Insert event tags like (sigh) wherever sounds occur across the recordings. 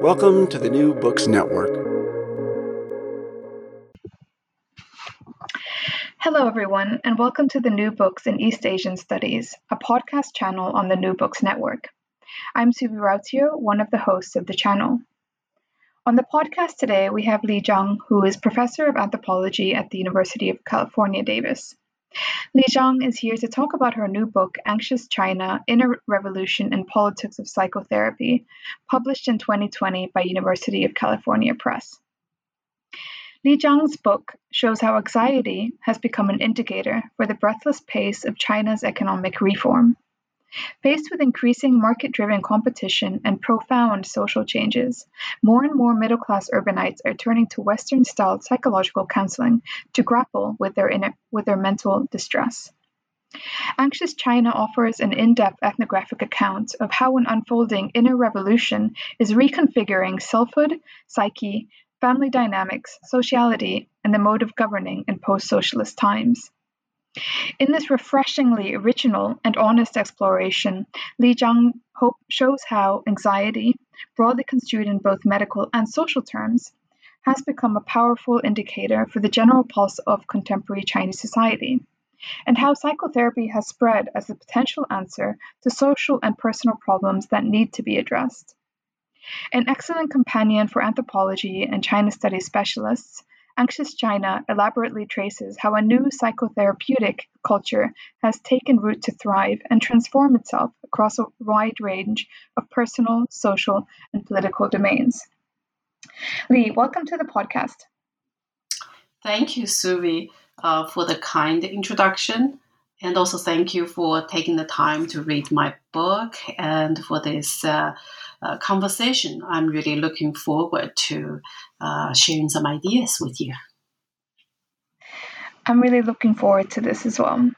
Welcome to the New Books Network. Hello, everyone, and welcome to the New Books in East Asian Studies, a podcast channel on the New Books Network. I'm Suvi Rautio, one of the hosts of the channel. On the podcast today, we have Li Zhang, who is professor of anthropology at the University of California, Davis. Li Zhang is here to talk about her new book, Anxious China Inner Revolution and Politics of Psychotherapy, published in 2020 by University of California Press. Li Zhang's book shows how anxiety has become an indicator for the breathless pace of China's economic reform. Faced with increasing market driven competition and profound social changes, more and more middle class urbanites are turning to Western style psychological counseling to grapple with their, inner, with their mental distress. Anxious China offers an in depth ethnographic account of how an unfolding inner revolution is reconfiguring selfhood, psyche, family dynamics, sociality, and the mode of governing in post socialist times. In this refreshingly original and honest exploration, Li Zhang hope shows how anxiety, broadly construed in both medical and social terms, has become a powerful indicator for the general pulse of contemporary Chinese society, and how psychotherapy has spread as a potential answer to social and personal problems that need to be addressed. An excellent companion for anthropology and China studies specialists, Anxious China elaborately traces how a new psychotherapeutic culture has taken root to thrive and transform itself across a wide range of personal, social, and political domains. Li, welcome to the podcast. Thank you, Suvi, uh, for the kind introduction. And also, thank you for taking the time to read my book and for this uh, uh, conversation. I'm really looking forward to uh, sharing some ideas with you. I'm really looking forward to this as well.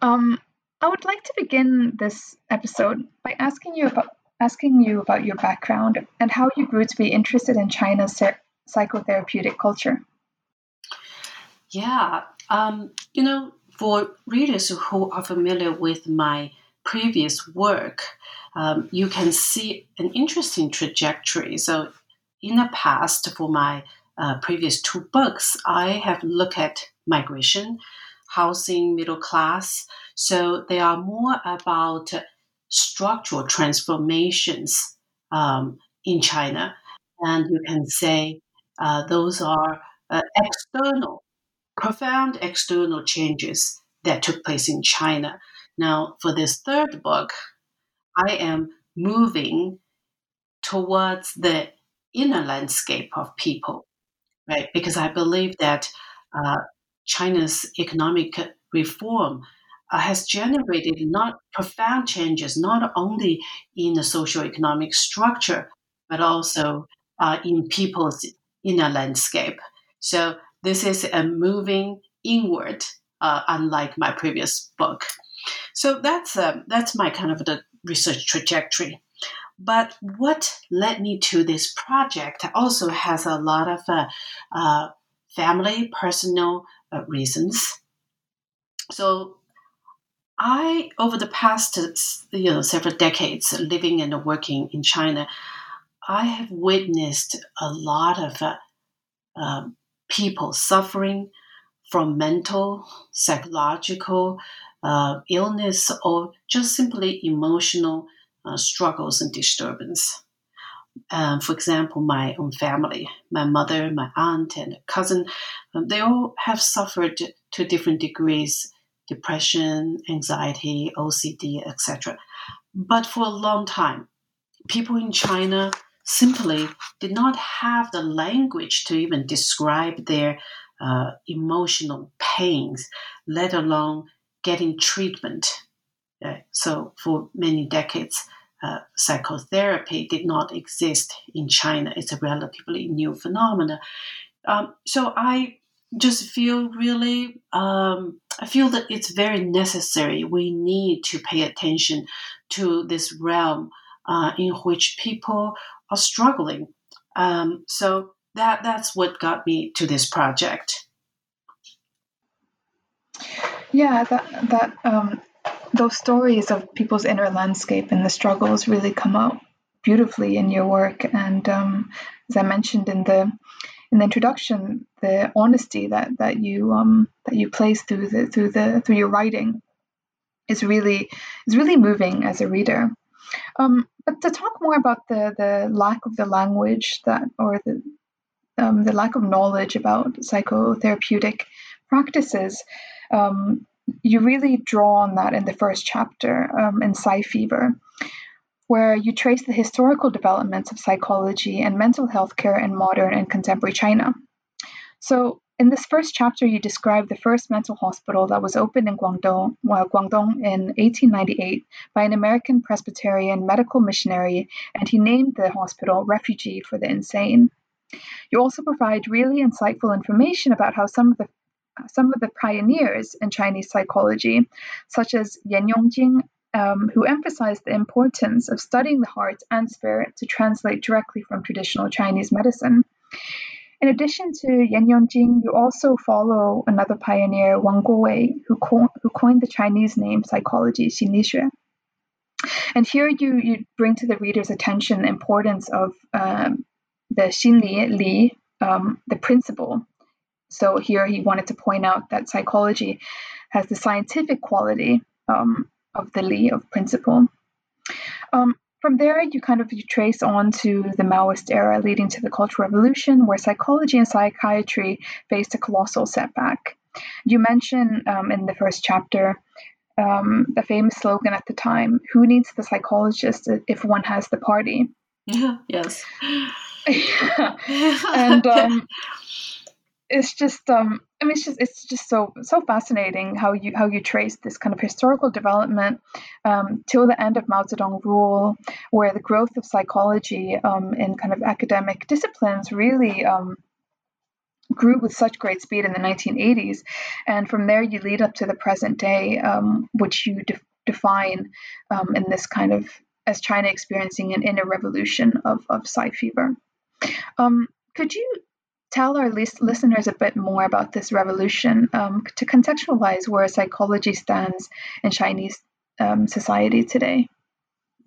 Um, I would like to begin this episode by asking you about asking you about your background and how you grew to be interested in China's psychotherapeutic culture. Yeah, um, you know, for readers who are familiar with my previous work, um, you can see an interesting trajectory. So, in the past, for my uh, previous two books, I have looked at migration, housing, middle class. So, they are more about structural transformations um, in China. And you can say uh, those are uh, external, profound external changes that took place in China. Now, for this third book, I am moving towards the inner landscape of people, right? Because I believe that uh, China's economic reform uh, has generated not profound changes, not only in the socio-economic structure, but also uh, in people's inner landscape. So this is a moving inward, uh, unlike my previous book. So that's uh, that's my kind of the research trajectory. But what led me to this project also has a lot of uh, uh, family, personal uh, reasons. So, I over the past you know several decades living and working in China, I have witnessed a lot of uh, um, people suffering from mental, psychological uh, illness, or just simply emotional uh, struggles and disturbance. Um, for example, my own family, my mother, my aunt, and cousin, um, they all have suffered to different degrees depression, anxiety, OCD, etc. But for a long time, people in China simply did not have the language to even describe their uh, emotional pains, let alone getting treatment. Uh, so, for many decades, uh, psychotherapy did not exist in China. It's a relatively new phenomenon. Um, so, I just feel really, um, I feel that it's very necessary. We need to pay attention to this realm uh, in which people are struggling. Um, so that that's what got me to this project. Yeah, that that um, those stories of people's inner landscape and the struggles really come out beautifully in your work. And um, as I mentioned in the in the introduction, the honesty that that you um, that you place through the through the through your writing is really is really moving as a reader. Um, but to talk more about the the lack of the language that or the um, the lack of knowledge about psychotherapeutic practices, um, you really draw on that in the first chapter um, in Psy Fever, where you trace the historical developments of psychology and mental health care in modern and contemporary China. So, in this first chapter, you describe the first mental hospital that was opened in Guangdong, well, Guangdong in 1898 by an American Presbyterian medical missionary, and he named the hospital Refugee for the Insane. You also provide really insightful information about how some of the some of the pioneers in Chinese psychology, such as Yan Yongjing, um, who emphasized the importance of studying the heart and spirit to translate directly from traditional Chinese medicine. In addition to Yan Yongjing, you also follow another pioneer, Wang Guowei, who, co- who coined the Chinese name psychology, Xinlixue. And here you, you bring to the reader's attention the importance of um, the Xinli Li, um, the principle. So here he wanted to point out that psychology has the scientific quality um, of the Li of principle. Um, from there, you kind of you trace on to the Maoist era, leading to the Cultural Revolution, where psychology and psychiatry faced a colossal setback. You mention um, in the first chapter um, the famous slogan at the time: "Who needs the psychologist if one has the party?" Yeah, (laughs) yes. (laughs) and um, (laughs) it's just um, I mean, it's just it's just so so fascinating how you how you trace this kind of historical development um, till the end of Mao Zedong rule, where the growth of psychology um, in kind of academic disciplines really um, grew with such great speed in the 1980s, and from there you lead up to the present day, um, which you de- define um, in this kind of as China experiencing an inner revolution of of Psy fever. Um, could you tell our listeners a bit more about this revolution um, to contextualize where psychology stands in Chinese um, society today?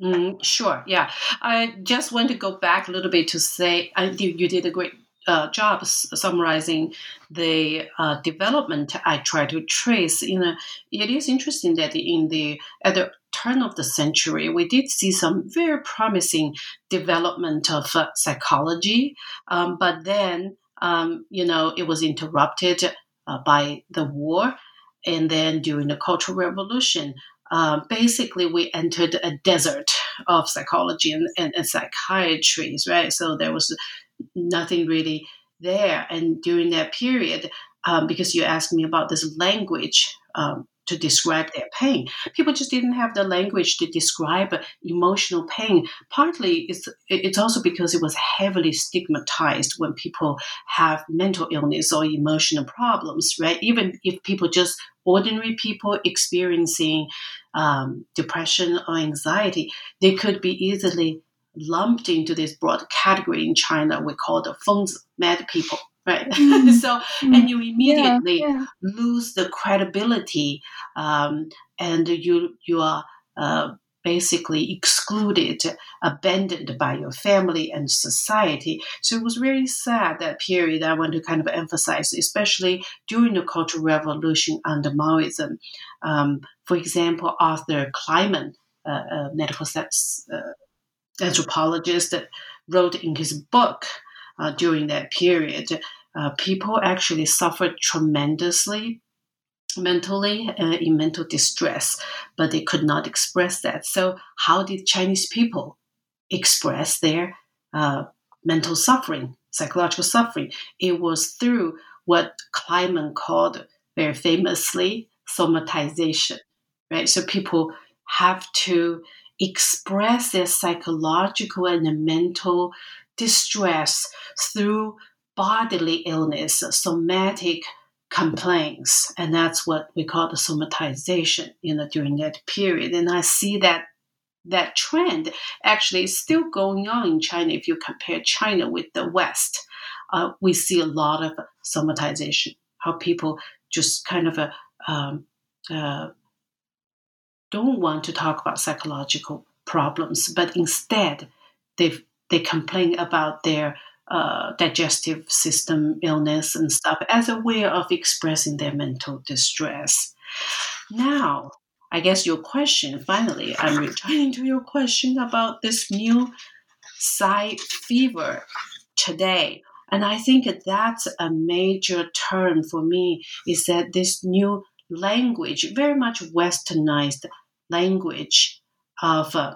Mm, sure. Yeah, I just want to go back a little bit to say I think you did a great uh, job summarizing the uh, development I try to trace. You know, it is interesting that in the at the turn of the century, we did see some very promising development of uh, psychology, um, but then um, you know, it was interrupted uh, by the war. And then during the Cultural Revolution, uh, basically we entered a desert of psychology and, and, and psychiatry, right? So there was nothing really there. And during that period, um, because you asked me about this language, um, to describe their pain. People just didn't have the language to describe emotional pain. Partly it's it's also because it was heavily stigmatized when people have mental illness or emotional problems, right? Even if people just ordinary people experiencing um, depression or anxiety, they could be easily lumped into this broad category in China we call the fengzi, mad people. Right, (laughs) Mm. so and you immediately Yeah, yeah. lose the credibility, um, and you you are uh, basically excluded, abandoned by your family and society. So it was really sad that period. I want to kind of emphasize, especially during the Cultural Revolution under Maoism. Um, for example, Arthur Kleinman, uh, a medical science, uh, anthropologist, wrote in his book uh, during that period. Uh, people actually suffered tremendously mentally uh, in mental distress, but they could not express that. So, how did Chinese people express their uh, mental suffering, psychological suffering? It was through what Kleinman called very famously somatization, right? So, people have to express their psychological and mental distress through bodily illness, somatic complaints, and that's what we call the somatization. You know, during that period, and I see that that trend actually is still going on in China. If you compare China with the West, uh, we see a lot of somatization. How people just kind of uh, um, uh, don't want to talk about psychological problems, but instead they they complain about their uh, digestive system illness and stuff as a way of expressing their mental distress. Now, I guess your question, finally, I'm returning to your question about this new Psy fever today. And I think that's a major turn for me is that this new language, very much westernized language of uh,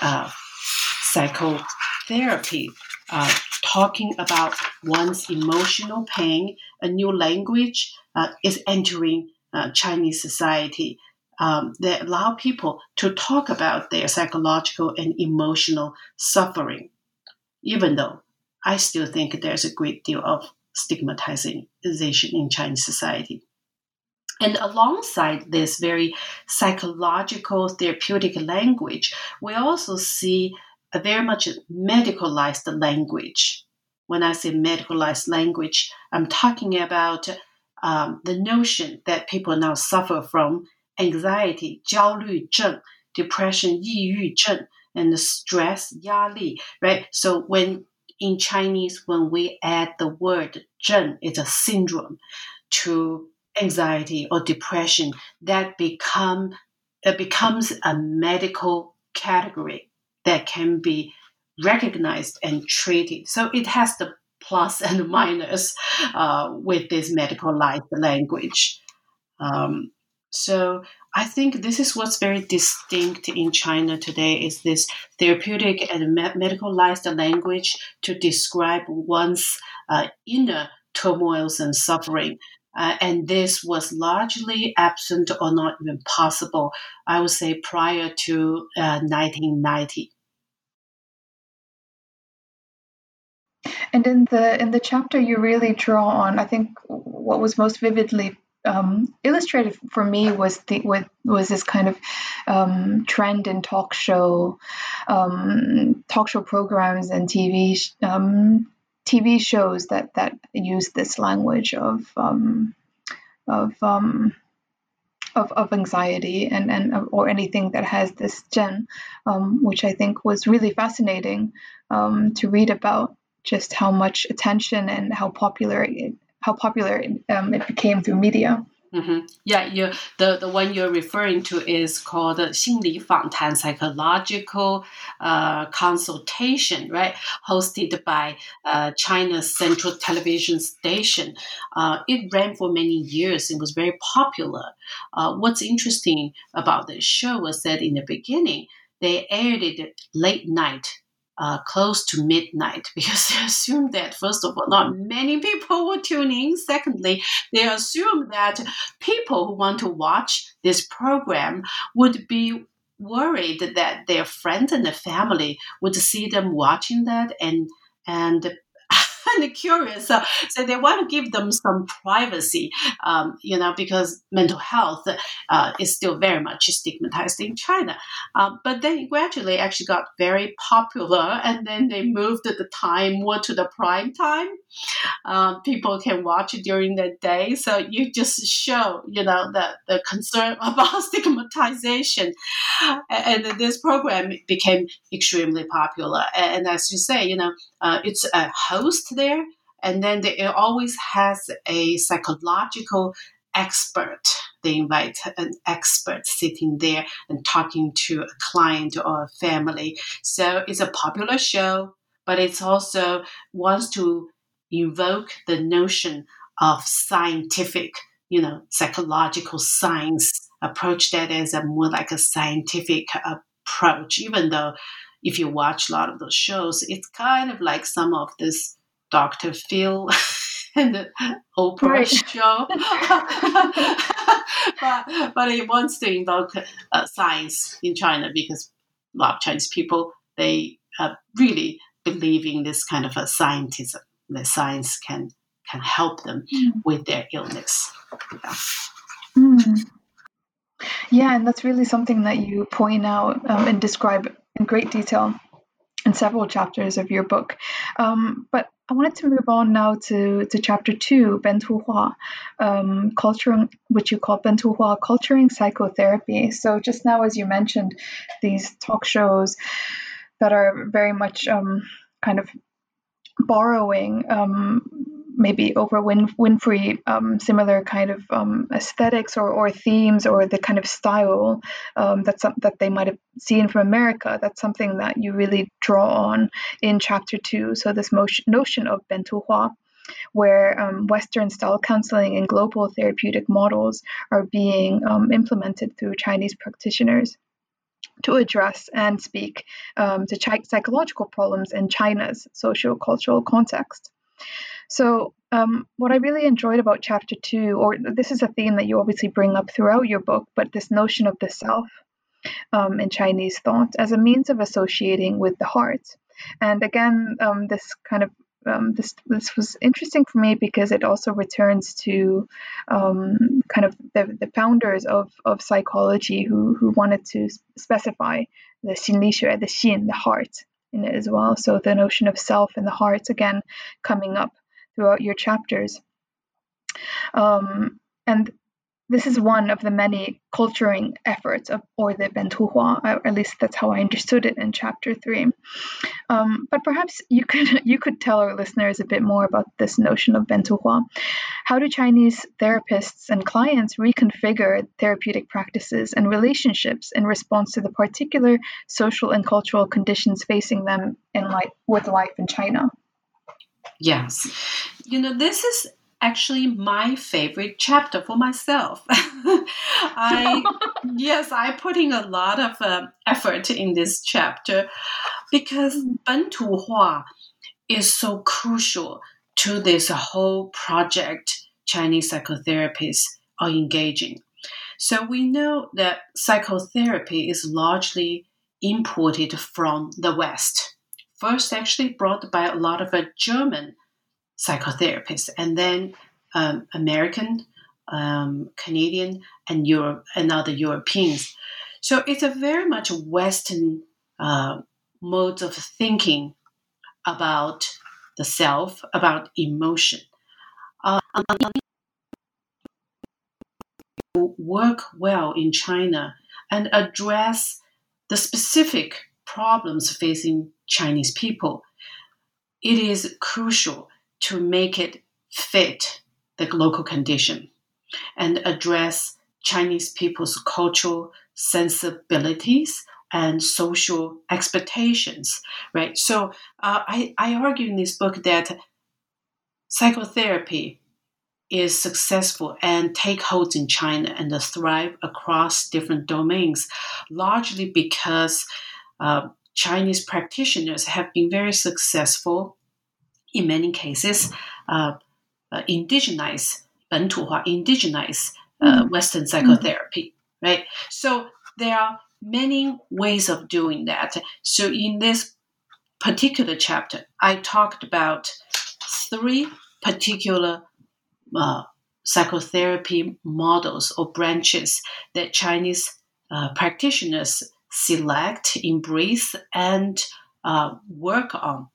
uh, psychotherapy, uh, talking about one's emotional pain, a new language uh, is entering uh, Chinese society um, that allow people to talk about their psychological and emotional suffering, even though I still think there's a great deal of stigmatization in Chinese society. And alongside this very psychological therapeutic language, we also see a very much medicalized language. When I say medicalized language, I'm talking about um, the notion that people now suffer from anxiety, 焦虑症, depression, 抑郁症, and stress, 压力, right? So when in Chinese, when we add the word 症, it's a syndrome to anxiety or depression, that become it becomes a medical category that can be recognized and treated. So it has the plus (laughs) and minus uh, with this medicalized language. Um, so I think this is what's very distinct in China today is this therapeutic and me- medicalized language to describe one's uh, inner turmoils and suffering. Uh, and this was largely absent or not even possible, I would say, prior to uh, 1990. And in the in the chapter, you really draw on. I think what was most vividly um, illustrated for me was the with, was this kind of um, trend in talk show um, talk show programs and TV um, TV shows that that use this language of um, of um, of, of anxiety and, and or anything that has this gen, which I think was really fascinating to read about just how much attention and how popular it, how popular it, um, it became through media. Mm-hmm. Yeah, you the, the one you're referring to is called 心理访谈 psychological uh, consultation, right? Hosted by uh, China's central television station. Uh, it ran for many years and was very popular. Uh, what's interesting about this show was that in the beginning, they aired it late night uh, close to midnight (laughs) because they assumed that, first of all, not many people tune in. Secondly, they assumed that people who want to watch this program would be worried that their friends and their family would see them watching that and and kind of curious. So, so they want to give them some privacy, um, you know, because mental health uh, is still very much stigmatized in China. Um, but then gradually actually got very popular, and then they moved the time more to the prime time. Um, people can watch it during the day, so you just show, you know, the, the concern (laughs) about stigmatization. And, and this program became extremely popular. And as you say, you know, uh, it's a host there, and then they, it always has a psychological expert. They invite an expert sitting there and talking to a client or a family. So it's a popular show, but it's also wants to evoke the notion of scientific, you know, psychological science, approach that as a more like a scientific approach, even though if you watch a lot of those shows, it's kind of like some of this Dr. Phil (laughs) and the Oprah right. show. (laughs) but, but it wants to invoke uh, science in China because a lot of Chinese people, they uh, really believe in this kind of a scientism, that science can, can help them mm. with their illness. Yeah. Mm. Yeah, and that's really something that you point out um, and describe in great detail in several chapters of your book. Um, but I wanted to move on now to, to chapter two, Bentu Hua, um, culturing, which you call Bentu Hua, culturing psychotherapy. So just now, as you mentioned, these talk shows that are very much um, kind of borrowing um, maybe Oprah Win- Winfrey, um, similar kind of um, aesthetics or, or themes or the kind of style um, that's that they might have seen from America. That's something that you really draw on in chapter two. So this motion, notion of Bentuhua, where um, Western style counseling and global therapeutic models are being um, implemented through Chinese practitioners to address and speak um, to ch- psychological problems in China's social cultural context. So, um, what I really enjoyed about chapter two, or this is a theme that you obviously bring up throughout your book, but this notion of the self um, in Chinese thought as a means of associating with the heart. And again, um, this kind of um, this this was interesting for me because it also returns to um, kind of the, the founders of, of psychology who, who wanted to specify the xinlixue, the xin, the heart in it as well. So the notion of self and the heart again coming up throughout your chapters. Um, and this is one of the many culturing efforts of or the Bentuhua, at least that's how I understood it in chapter three. Um, but perhaps you could (laughs) you could tell our listeners a bit more about this notion of Bentuhua. How do Chinese therapists and clients reconfigure therapeutic practices and relationships in response to the particular social and cultural conditions facing them in life with life in China? Yes. You know, this is actually my favorite chapter for myself. (laughs) I (laughs) yes, I put in a lot of uh, effort in this chapter because Bentu Hua is so crucial to this whole project Chinese psychotherapists are engaging. So we know that psychotherapy is largely imported from the West first actually brought by a lot of uh, German psychotherapists, and then um, American, um, Canadian, and Europe and other Europeans. So it's a very much Western uh, modes of thinking about the self, about emotion. Uh, work well in China and address the specific problems facing Chinese people, it is crucial to make it fit the local condition and address Chinese people's cultural sensibilities and social expectations, right? So uh, I, I argue in this book that psychotherapy is successful and take hold in China and thrive across different domains, largely because uh, Chinese practitioners have been very successful in many cases, uh, uh, indigenize 本土化, indigenize uh, mm. Western psychotherapy, right? So there are many ways of doing that. So in this particular chapter, I talked about three particular uh, psychotherapy models or branches that Chinese uh, practitioners select, embrace, and uh, work on.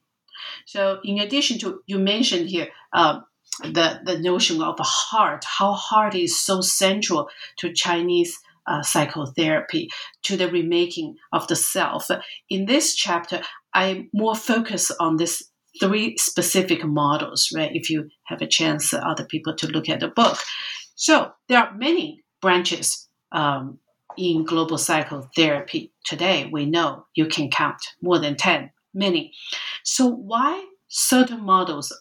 So, in addition to you mentioned here uh, the the notion of heart, how heart is so central to Chinese uh, psychotherapy, to the remaking of the self. In this chapter, I more focus on this three specific models. Right, if you have a chance, other people to look at the book. So there are many branches um, in global psychotherapy today. We know you can count more than ten, many. So why certain models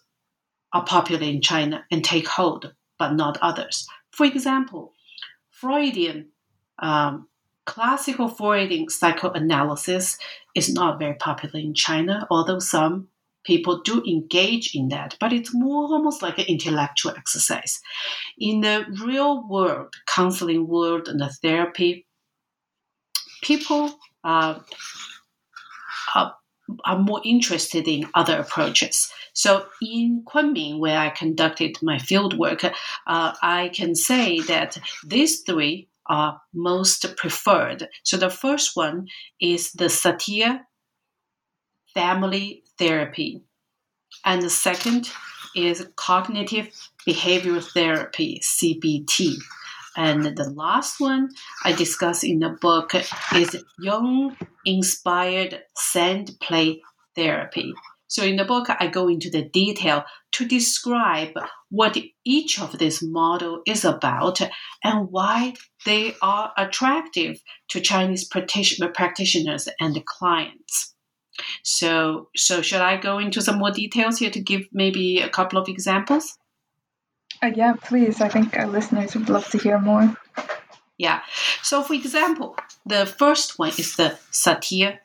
are popular in China and take hold, but not others? For example, Freudian um, classical Freudian psychoanalysis is not very popular in China, although some people do engage in that, but it's more almost like an intellectual exercise. In the real world, counseling world and the therapy, people uh, are, are more interested in other approaches. So in Kunming, where I conducted my field work, uh, I can say that these three are most preferred. So the first one is the Satir family therapy. And the second is cognitive behavioral therapy, CBT. And the last one I discuss in the book is Jung inspired sand play therapy. So in the book, I go into the detail to describe what each of this model is about and why they are attractive to Chinese practitioners and clients. So, so should I go into some more details here to give maybe a couple of examples? Uh, yeah, please. I think our listeners would love to hear more. Yeah. So, for example, the first one is the Satir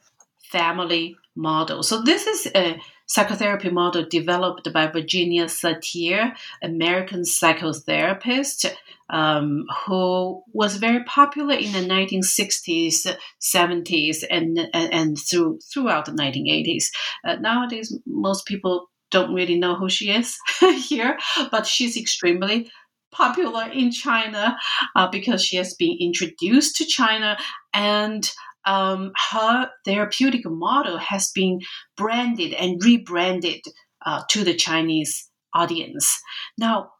family model. So, this is a psychotherapy model developed by Virginia Satir, American psychotherapist, um, who was very popular in the 1960s, 70s, and and, and through throughout the 1980s. Uh, nowadays, most people don't really know who she is (laughs) here, but she's extremely popular in China uh, because she has been introduced to China and um, her therapeutic model has been branded and rebranded uh, to the Chinese audience. Now,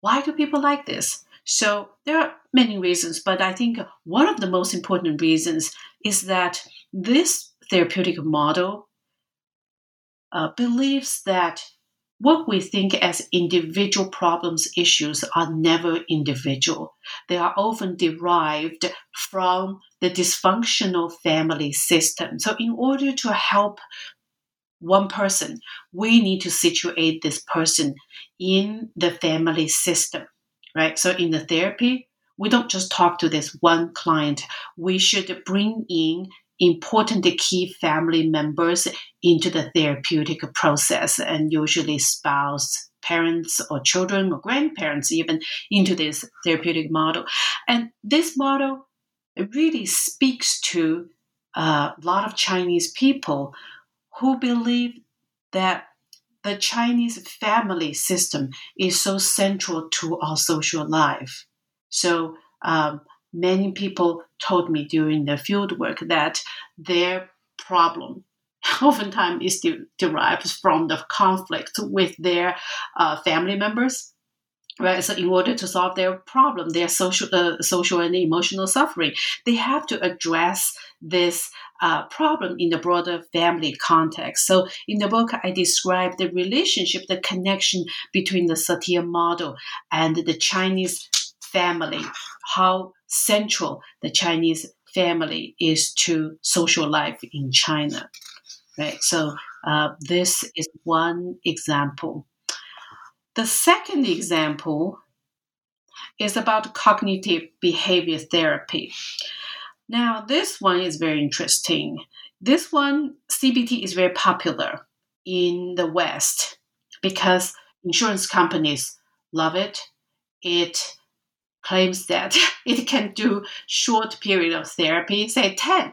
why do people like this? So there are many reasons, but I think one of the most important reasons is that this therapeutic model uh, believes that what we think as individual problems issues are never individual. They are often derived from the dysfunctional family system. So, in order to help one person, we need to situate this person in the family system, right? So, in the therapy, we don't just talk to this one client. We should bring in important key family members into the therapeutic process. And usually spouse parents or children or grandparents even into this therapeutic model. And this model really speaks to a lot of chinese people who believe that the chinese family system is so central to our social life. So um, many people told me during the field work that their problem (laughs) oftentimes is de- derived from the conflict with their uh, family members right? So in order to solve their problem their social uh, social and emotional suffering they have to address this uh, problem in the broader family context. So in the book i describe the relationship the connection between the satir model and the chinese family how central the Chinese family is to social life in China. Right. So uh, this is one example. The second example is about cognitive behavior therapy. Now, this one is very interesting. This one, CBT, is very popular in the West because insurance companies love it. It claims that (laughs) it can do short period of therapy, say 10,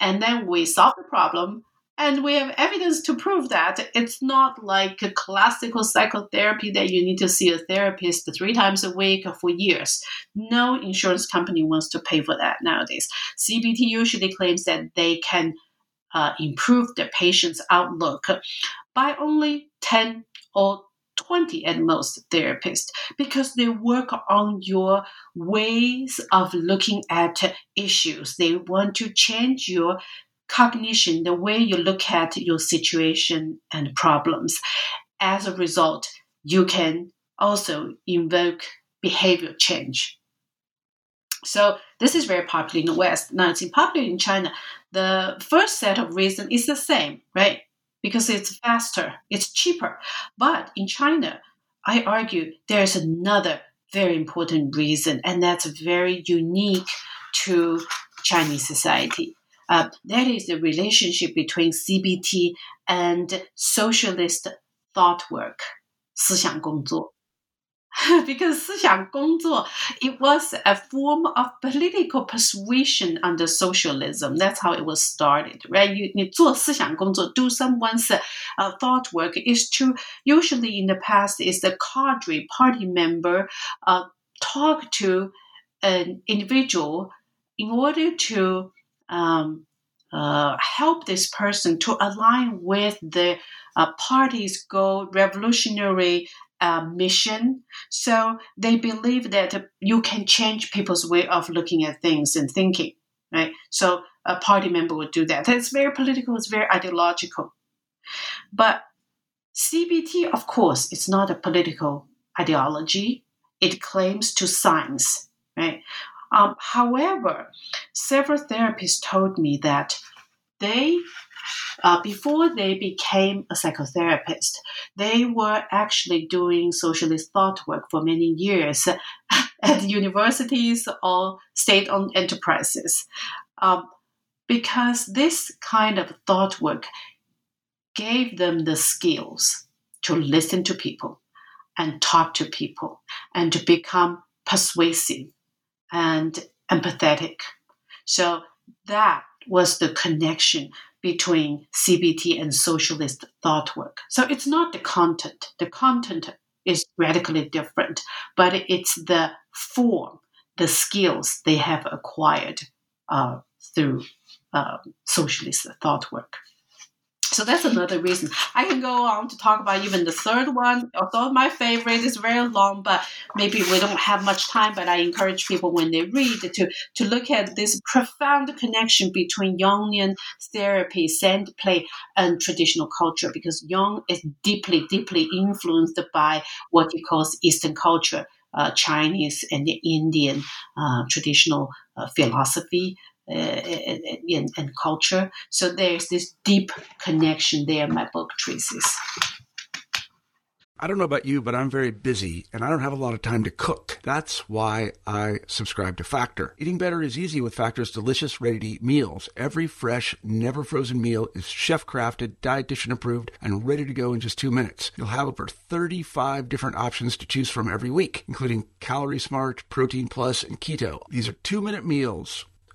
and then we solve the problem And we have evidence to prove that it's not like a classical psychotherapy that you need to see a therapist three times a week for years. No insurance company wants to pay for that nowadays. CBT usually claims that they can uh, improve the patient's outlook by only 10 or 20 at most therapists because they work on your ways of looking at issues. They want to change your cognition, the way you look at your situation and problems. As a result, you can also invoke behavior change. So this is very popular in the West. Now it's popular in China. The first set of reasons is the same, right? Because it's faster, it's cheaper. But in China, I argue there's another very important reason, and that's very unique to Chinese society. Uh, that is the relationship between CBT and socialist thought work, 思想工作. (laughs) because 思想工作, it was a form of political persuasion under socialism. That's how it was started, right? You, 你做思想工作, do someone's uh, thought work is to, usually in the past, is the cadre party member uh, talk to an individual in order to um, uh, help this person to align with the uh, party's goal, revolutionary uh, mission. So they believe that you can change people's way of looking at things and thinking, right? So a party member would do that. It's very political. It's very ideological. But CBT, of course, it's not a political ideology. It claims to science, right? Um, however, several therapists told me that they, uh, before they became a psychotherapist, they were actually doing socialist thought work for many years (laughs) at universities or state owned enterprises. Um, because this kind of thought work gave them the skills to listen to people and talk to people and to become persuasive and empathetic. So that was the connection between CBT and socialist thought work. So it's not the content. The content is radically different, but it's the form, the skills they have acquired uh, through uh, socialist thought work. So that's another reason. I can go on to talk about even the third one. Although my favorite is very long, but maybe we don't have much time. But I encourage people when they read to to look at this profound connection between Jungian therapy, sand play, and traditional culture, because Jung is deeply, deeply influenced by what he calls Eastern culture. Uh, Chinese and the Indian uh, traditional uh, philosophy, and, and culture. So there's this deep connection there my book traces. I don't know about you, but I'm very busy and I don't have a lot of time to cook. That's why I subscribe to Factor. Eating better is easy with Factor's delicious, ready to eat meals. Every fresh, never frozen meal is chef crafted, dietitian approved, and ready to go in just two minutes. You'll have over 35 different options to choose from every week, including Calorie Smart, Protein Plus, and Keto. These are two minute meals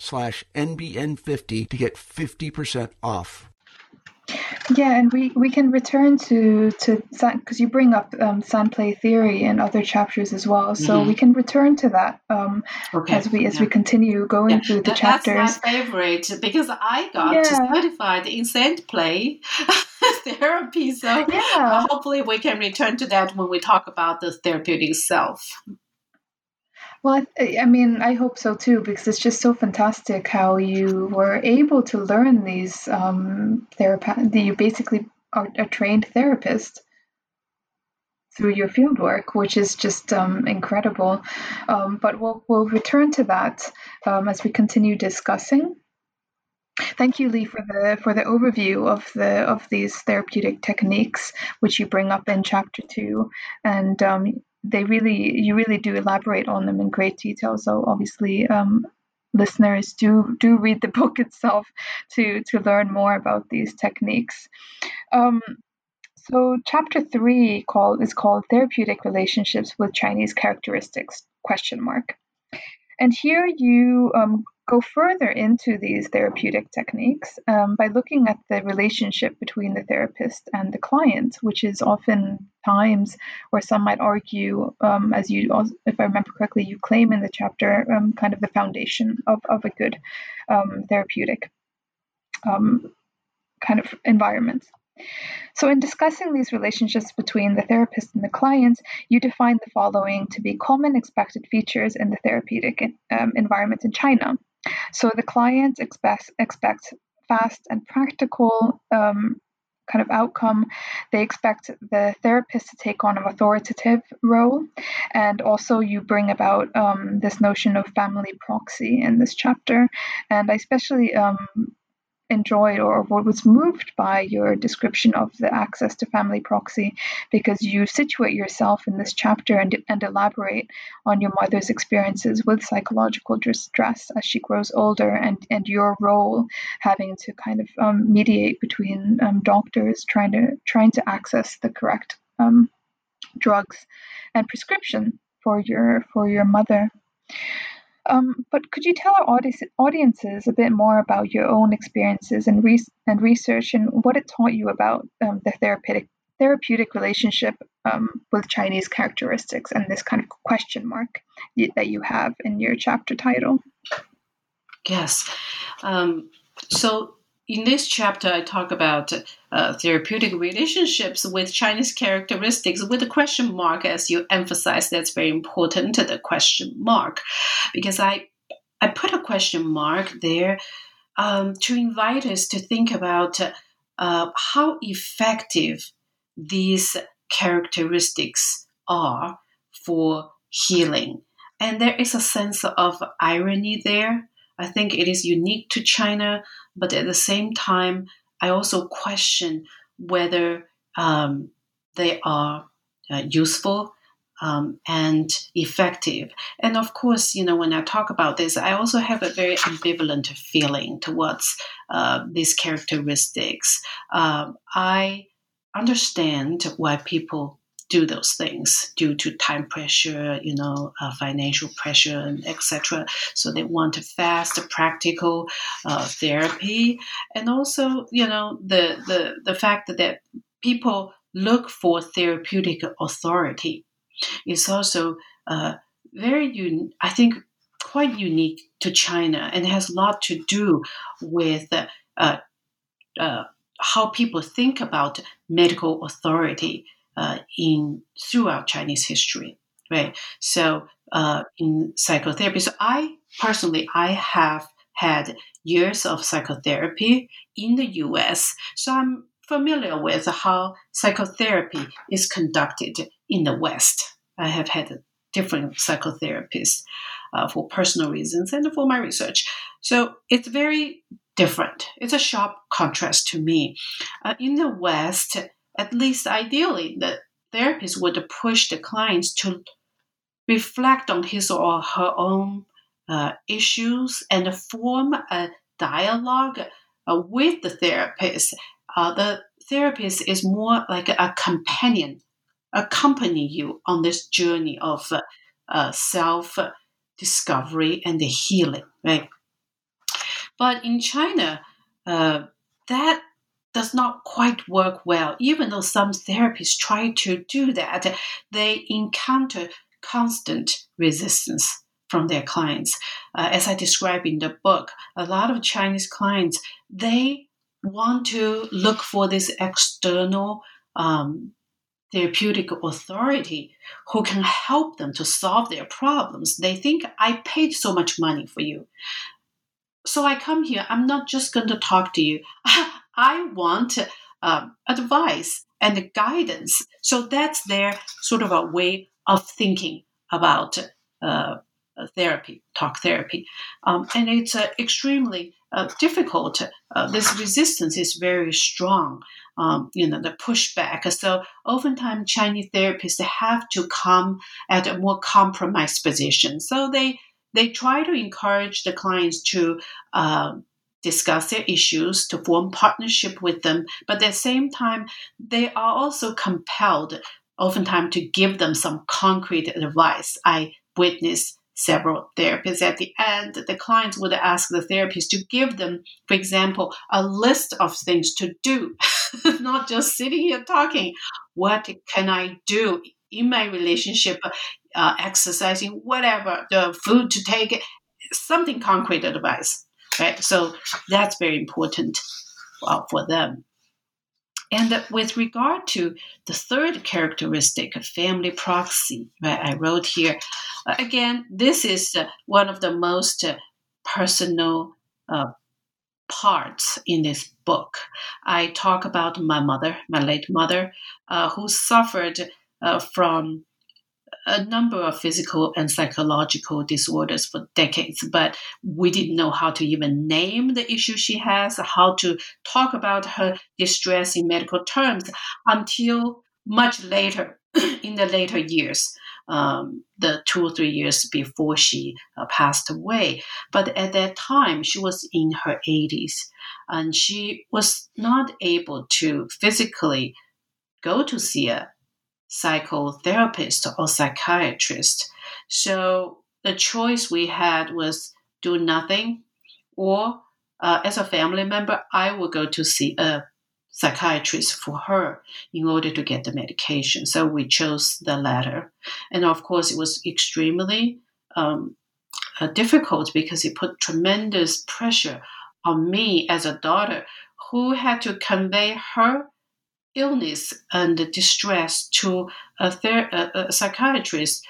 slash NBN50 to get 50% off. Yeah, and we, we can return to to because you bring up um, sand play theory in other chapters as well, so mm-hmm. we can return to that um, okay. as we as yeah. we continue going yeah. through the chapters. That's my favorite because I got yeah. certified in sand play (laughs) therapy, so yeah. hopefully we can return to that when we talk about the therapeutic self. Well, I, I mean, I hope so too, because it's just so fantastic how you were able to learn these um. You basically are a trained therapist through your fieldwork, which is just um, incredible. Um, but we'll we'll return to that um, as we continue discussing. Thank you, Li, for the for the overview of the of these therapeutic techniques, which you bring up in chapter two, and um, they really you really do elaborate on them in great detail. So obviously, um, listeners do do read the (laughs) book itself to to learn more about these techniques. Um, so chapter three called is called therapeutic relationships with Chinese characteristics question mark. And here you um, go further into these therapeutic techniques um, by looking at the relationship between the therapist and the client, which is often times, where some might argue, um, as you, if I remember correctly, you claim in the chapter, um, kind of the foundation of, of a good um, therapeutic um, kind of environment. So, in discussing these relationships between the therapist and the client, you define the following to be common expected features in the therapeutic um, environment in China. So, the client expects, expects fast and practical um, kind of outcome. They expect the therapist to take on an authoritative role. And also, you bring about um, this notion of family proxy in this chapter. And I especially um, enjoyed or what was moved by your description of the access to family proxy because you situate yourself in this chapter and, and elaborate on your mother's experiences with psychological distress as she grows older and, and your role having to kind of um, mediate between um, doctors trying to trying to access the correct um, drugs and prescription for your for your mother um, but could you tell our audiences a bit more about your own experiences and, re- and research and what it taught you about um, the therapeutic therapeutic relationship um, with Chinese characteristics and this kind of question mark that you have in your chapter title? Yes. Um, so in this chapter, I talk about uh, therapeutic relationships with Chinese characteristics with a question mark, as you emphasize. That's very important, the question mark, because I I put a question mark there um, to invite us to think about uh, how effective these characteristics are for healing. And there is a sense of irony there. I think it is unique to China but at the same time, I also question whether um, they are uh, useful um, and effective. And of course, you know, when I talk about this, I also have a very ambivalent feeling towards uh, these characteristics. Um, I understand why people do those things due to time pressure, you know, uh, financial pressure, etc. So they want a fast, practical uh, therapy, and also, you know, the the the fact that people look for therapeutic authority is also uh, very, un- I think, quite unique to China, and has a lot to do with. Uh, uh, how people think about medical authority uh, in throughout Chinese history, right? So uh, in psychotherapy, so I personally I have had years of psychotherapy in the U.S., so I'm familiar with how psychotherapy is conducted in the West. I have had different psychotherapists uh, for personal reasons and for my research. So it's very different. It's a sharp contrast to me. Uh, in the West, at least ideally, the therapist would push the clients to reflect on his or her own uh, issues and form a dialogue uh, with the therapist. Uh, the therapist is more like a companion, accompany you on this journey of uh, self discovery and the healing, right? But in China, uh, that does not quite work well. Even though some therapists try to do that, they encounter constant resistance from their clients. Uh, as I describe in the book, a lot of Chinese clients they want to look for this external um, therapeutic authority who can help them to solve their problems. They think I paid so much money for you. So I come here, I'm not just going to talk to you. (laughs) I want um, advice and guidance So that's their sort of a way of thinking about uh, therapy, talk therapy. Um, and it's uh, extremely uh, difficult. Uh, this resistance is very strong. Um, you know, the pushback. So oftentimes Chinese therapists have to come at a more compromised position. So they they try to encourage the clients to uh, discuss their issues, to form partnership with them, but at the same time, they are also compelled oftentimes to give them some concrete advice. I witnessed several therapists. At the end, the clients would ask the therapist to give them, for example, a list of things to do, (laughs) not just sitting here talking. What can I do in my relationship? Uh, exercising, whatever, the food to take, something concrete advice, right? So that's very important uh, for them. And with regard to the third characteristic, family proxy, right, I wrote here, uh, again, this is uh, one of the most uh, personal uh, parts in this book. I talk about my mother, my late mother, uh, who suffered uh, from a number of physical and psychological disorders for decades, but we didn't know how to even name the issue she has, how to talk about her distress in medical terms until much later, (clears throat) in the later years. Um, the two or three years before she uh, passed away. But at that time, she was in her 80s and she was not able to physically go to see a psychotherapist or psychiatrist. So the choice we had was do nothing, or uh, as a family member, I would go to see a psychiatrist for her in order to get the medication. So we chose the latter. And of course, it was extremely um, uh, difficult because it put tremendous pressure on me as a daughter who had to convey her illness and distress to a, ther- a, a psychiatrist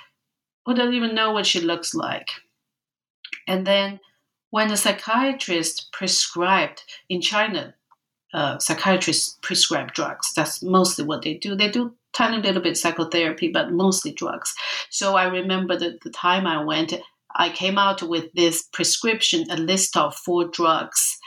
who doesn't even know what she looks like. And then when the psychiatrist prescribed in China, uh, psychiatrists prescribe drugs. That's mostly what they do. They do tiny little bit psychotherapy, but mostly drugs. So I remember that the time I went, I came out with this prescription, a list of four drugs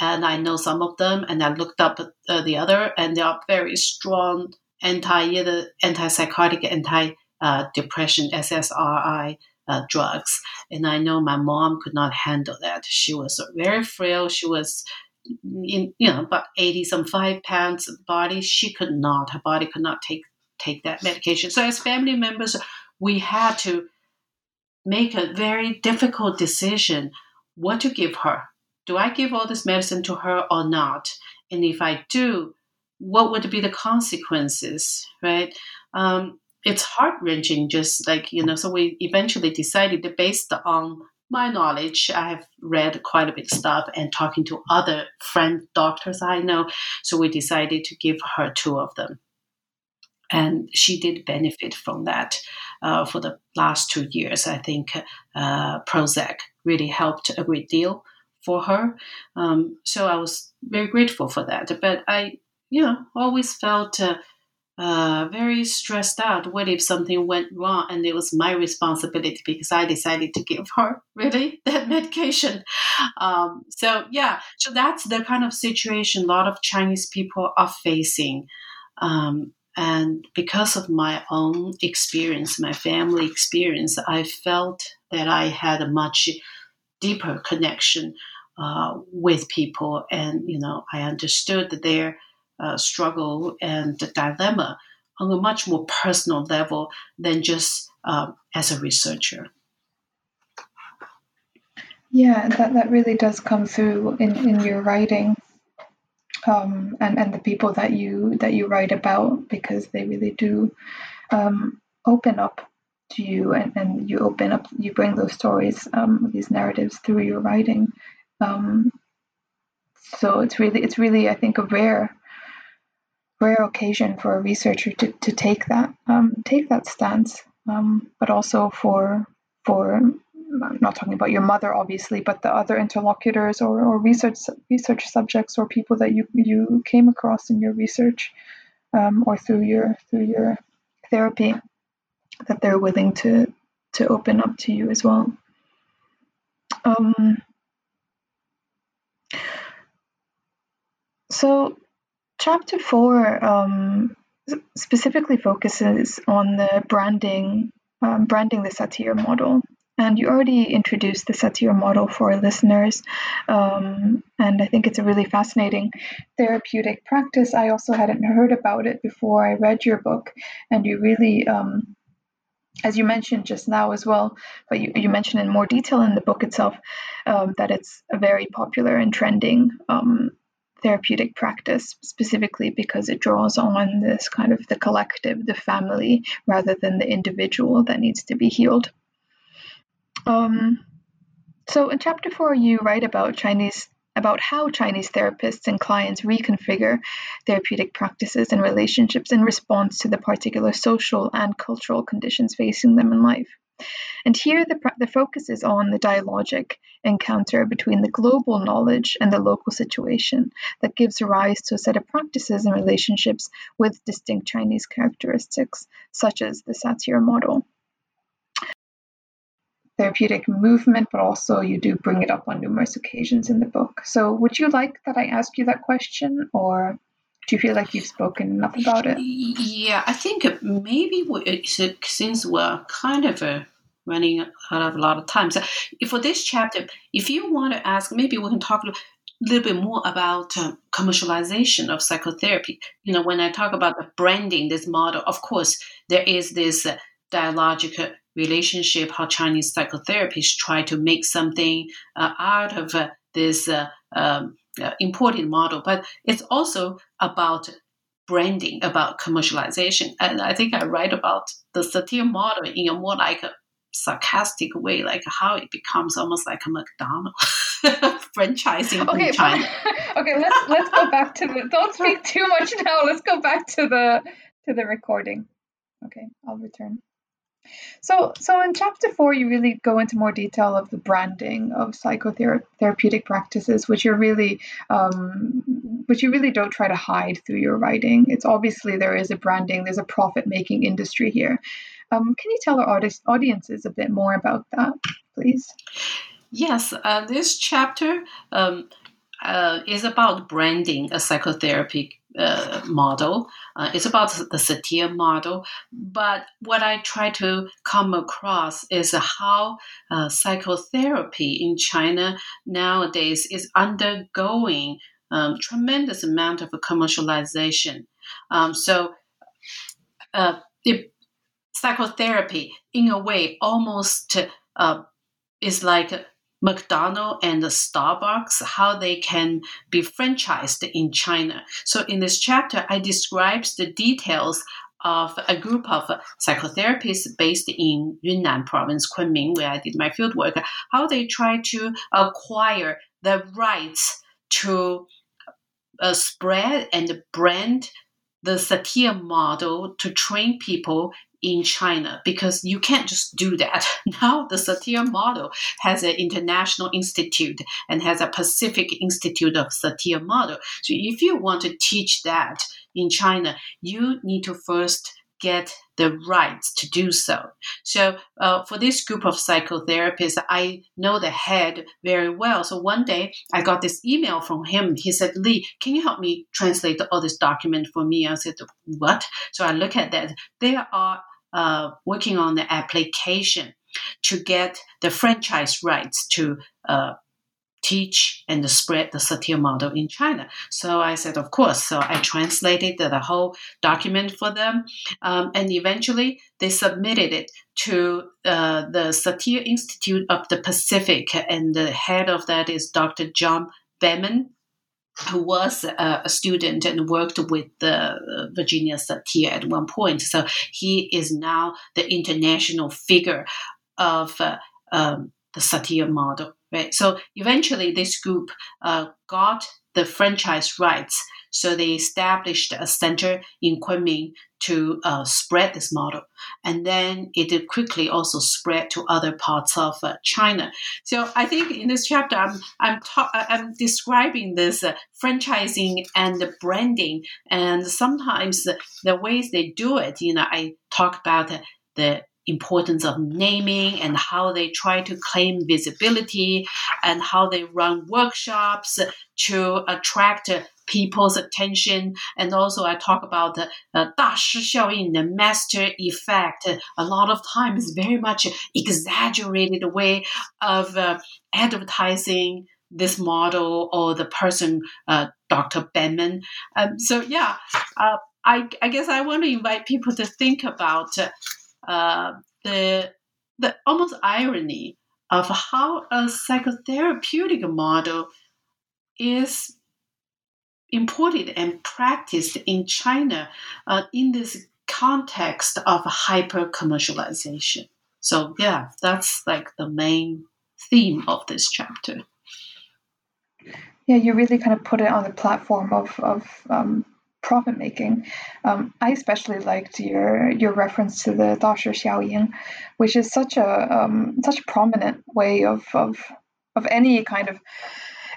and I know some of them, and I looked up uh, the other, and they are very strong anti antipsychotic, anti uh, depression SSRI uh, drugs. And I know my mom could not handle that. She was very frail. She was in you know about eighty some five pounds body. She could not. Her body could not take take that medication. So as family members, we had to make a very difficult decision what to give her do I give all this medicine to her or not? And if I do, what would be the consequences, right? Um, it's heart wrenching, just like, you know, so we eventually decided that based on my knowledge, I have read quite a bit of stuff and talking to other friend doctors I know. So we decided to give her two of them. And she did benefit from that uh, for the last two years. I think uh, Prozac really helped a great deal for her. Um, so I was very grateful for that. But I, you know, always felt uh, uh, very stressed out. What if something went wrong and it was my responsibility because I decided to give her (laughs) really that medication? Um, so yeah, so that's the kind of situation a lot of Chinese people are facing. Um, and because of my own experience, my family experience, I felt that I had a much deeper connection uh, with people, and you know, I understood their uh, struggle and dilemma on a much more personal level than just um, as a researcher. Yeah, that, that really does come through in, in your writing. Um, and, and the people that you that you write about because they really do um, open up to you and, and you open up you bring those stories um, these narratives through your writing. Um, so it's really it's really I think a rare rare occasion for a researcher to, to take that um, take that stance um, but also for for I'm not talking about your mother obviously but the other interlocutors or, or research research subjects or people that you you came across in your research um, or through your through your therapy that they're willing to to open up to you as well. Um, so, chapter four um, specifically focuses on the branding, um, branding the satir model. And you already introduced the satir model for listeners, um, and I think it's a really fascinating therapeutic practice. I also hadn't heard about it before I read your book, and you really um, as you mentioned just now as well, but you, you mentioned in more detail in the book itself um, that it's a very popular and trending um, therapeutic practice, specifically because it draws on this kind of the collective, the family, rather than the individual that needs to be healed. Um, so in chapter four, you write about Chinese about how Chinese therapists and clients reconfigure therapeutic practices and relationships in response to the particular social and cultural conditions facing them in life. And here the, the focus is on the dialogic encounter between the global knowledge and the local situation that gives rise to a set of practices and relationships with distinct Chinese characteristics, such as the satir model therapeutic movement, but also you do bring it up on numerous occasions in the book. So, would you like that I ask you that question, or do you feel like you've spoken enough about it? Yeah, I think maybe we, since we're kind of uh, running out of a lot of time, so for this chapter, if you want to ask, maybe we can talk a little bit more about uh, commercialization of psychotherapy. You know, when I talk about the branding, this model, of course, there is this uh, dialogical relationship, how Chinese psychotherapists try to make something uh, out of uh, this uh, um, uh, important model. But it's also about branding, about commercialization. And I think I write about the satir model in a more like a sarcastic way, like how it becomes almost like a McDonald's (laughs) franchising okay, in China. (laughs) okay, let's let's go back to the. Don't speak too much now. Let's go back to the to the recording. Okay, I'll return. So, so in chapter four, you really go into more detail of the branding of psychotherapeutic practices, which you're really, um, which you really don't try to hide through your writing. It's obviously there is a branding, there's a profit-making industry here. Um, can you tell our audiences a bit more about that, please? Yes, uh, this chapter um, uh, is about branding a psychotherapy uh, model. Uh, it's about the Satir model. But what I try to come across is how uh, psychotherapy in China nowadays is undergoing um, tremendous amount of commercialization. Um, so, uh, it, psychotherapy, in a way, almost uh, is like McDonald and the Starbucks, how they can be franchised in China. So in this chapter, I describe the details of a group of psychotherapists based in Yunnan province, Kunming, where I did my fieldwork, how they try to acquire the rights to uh, spread and brand the satir model to train people in China because you can't just do that. (laughs) Now the Satir model has an international institute and has a Pacific Institute of Satir model. So if you want to teach that in China, you need to first get the rights to do so. So uh, for this group of psychotherapists, I know the head very well. So one day I got this email from him. He said, Li, can you help me translate all this document for me? I said, what? So I look at that. There are uh, working on the application to get the franchise rights to uh, teach and spread the satir model in China. So I said, of course. So I translated the, whole document for them. Um, and eventually they submitted it to uh, the Satir Institute of the Pacific. And the head of that is Dr. John Banmen who was a, a, student and worked with the Virginia Satir at one point. So he is now the international figure of uh, um, the Satir model, right? So eventually, this group uh, got the franchise rights, so they established a center in Kunming to uh, spread this model, and then it quickly also spread to other parts of uh, China. So I think in this chapter, I'm I'm, ta- I'm describing this uh, franchising and the branding, and sometimes the, the ways they do it. You know, I talk about the importance of naming and how they try to claim visibility and how they run workshops to attract people's attention. And also, I talk about the uh, the master effect. A lot of times, very much exaggerated way of uh, advertising this model or the person, uh, Dr. Banmen. Um, so, yeah. Uh, I, I, guess I want to invite people to think about uh, the the almost irony of how a psychotherapeutic model is imported and practiced in China uh, in this context of hyper commercialization. So, yeah, that's like the main theme of this chapter. Yeah, you really kind of put it on the platform of, of um, profit making. Um, I especially liked your your reference to the Dashi Xiaoying, which is such a um, such a prominent way of, of of any kind of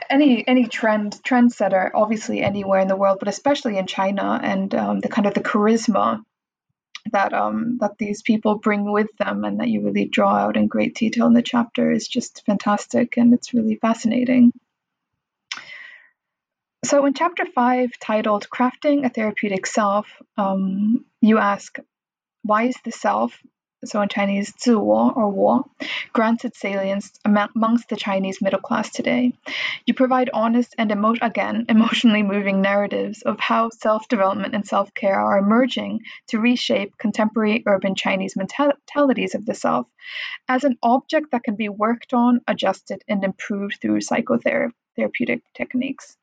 any any trend trendsetter, obviously anywhere in the world, but especially in China, and um, the kind of the charisma that um that these people bring with them, and that you really draw out in great detail in the chapter is just fantastic, and it's really fascinating. So, in chapter five, titled Crafting a Therapeutic Self, um, you ask, why is the self, so in Chinese, 自我 or 我, granted salience amongst the Chinese middle class today? You provide honest and, emo- again, (laughs) emotionally moving narratives of how self development and self care are emerging to reshape contemporary urban Chinese mentalities of the self as an object that can be worked on, adjusted, and improved through psychotherapeutic techniques.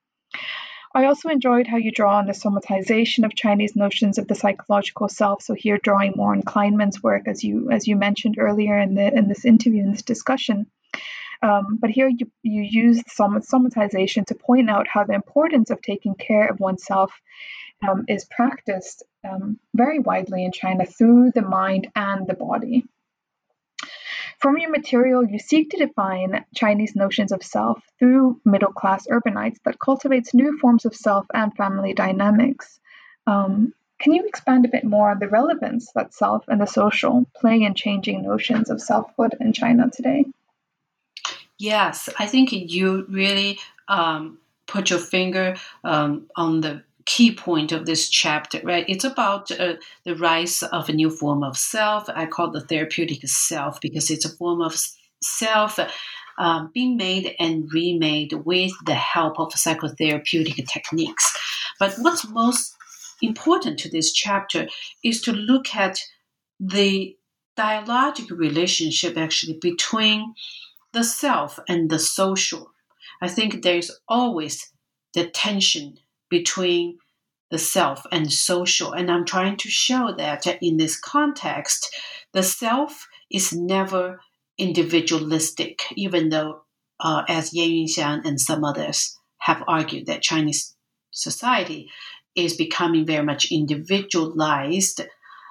I also enjoyed how you draw on the somatization of Chinese notions of the psychological self. So here, drawing more on Kleinman's work, as you as you mentioned earlier in the in this interview in this discussion. Um, but here you you use somatization to point out how the importance of taking care of oneself um, is practiced um, very widely in China through the mind and the body. From your material, you seek to define Chinese notions of self through middle class urbanites that cultivates new forms of self and family dynamics. Um, can you expand a bit more on the relevance that self and the social play in changing notions of selfhood in China today? Yes, I think you really um, put your finger um, on the key point of this chapter, right? It's about uh, the rise of a new form of self. I call the therapeutic self because it's a form of self um, being made and remade with the help of psychotherapeutic techniques. But what's most important to this chapter is to look at the dialogic relationship actually between the self and the social. I think there's always the tension between the self and social. And I'm trying to show that in this context, the self is never individualistic, even though, uh, as Yan Yunxiang and some others have argued, that Chinese society is becoming very much individualized.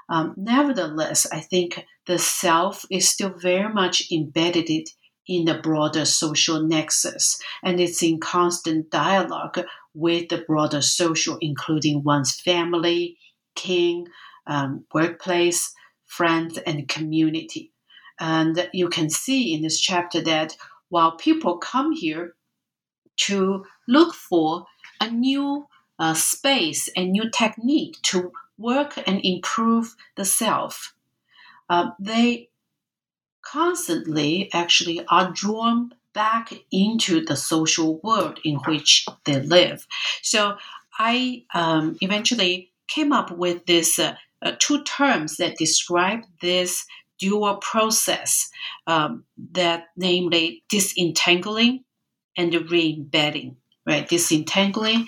Um, nevertheless, I think the self is still very much embedded in the broader social nexus, and it's in constant dialogue with the broader social, including one's family, king, um, workplace, friends, and community. And you can see in this chapter that while people come here to look for a new uh, space, and new technique to work and improve the self, uh, they constantly actually are drawn back into the social world in which they live. So I um, eventually came up with this uh, uh, two terms that describe this dual process um, that namely disentangling and re-embedding right disentangling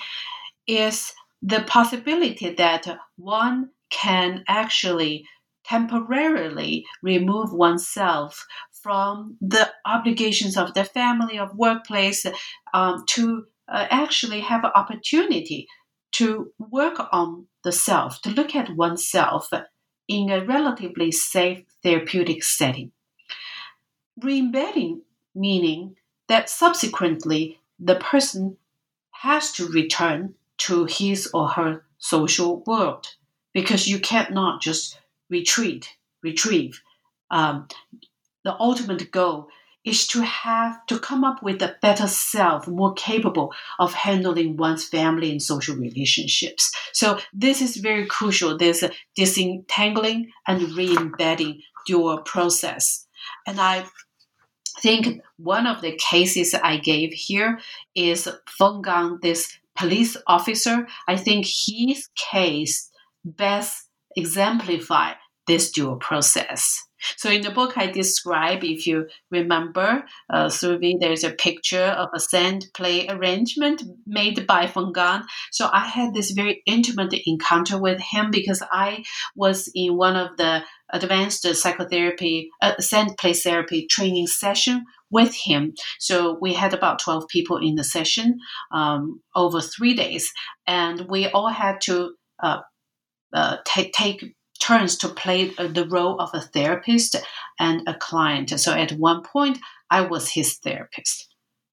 is the possibility that one can actually temporarily remove oneself from the obligations of the family, of workplace, um, to uh, actually have an opportunity to work on the self, to look at oneself in a relatively safe therapeutic setting. Reembedding meaning that subsequently the person has to return to his or her social world because you cannot just retreat, retrieve. Um, the ultimate goal is to have to come up with a better self, more capable of handling one's family and social relationships. So this is very crucial. There's a disentangling and re-embedding dual process. And I think one of the cases I gave here is Feng Gang, this police officer. I think his case best exemplify this dual process. So in the book, I describe, if you remember, uh, Suvi, there's a picture of a sand play arrangement made by Feng Gang. So I had this very intimate encounter with him because I was in one of the advanced psychotherapy, uh, sand play therapy training session with him. So we had about 12 people in the session um, over three days, and we all had to uh, uh, take, take turns to play uh, the role of a therapist and a client. So at one point, I was his therapist,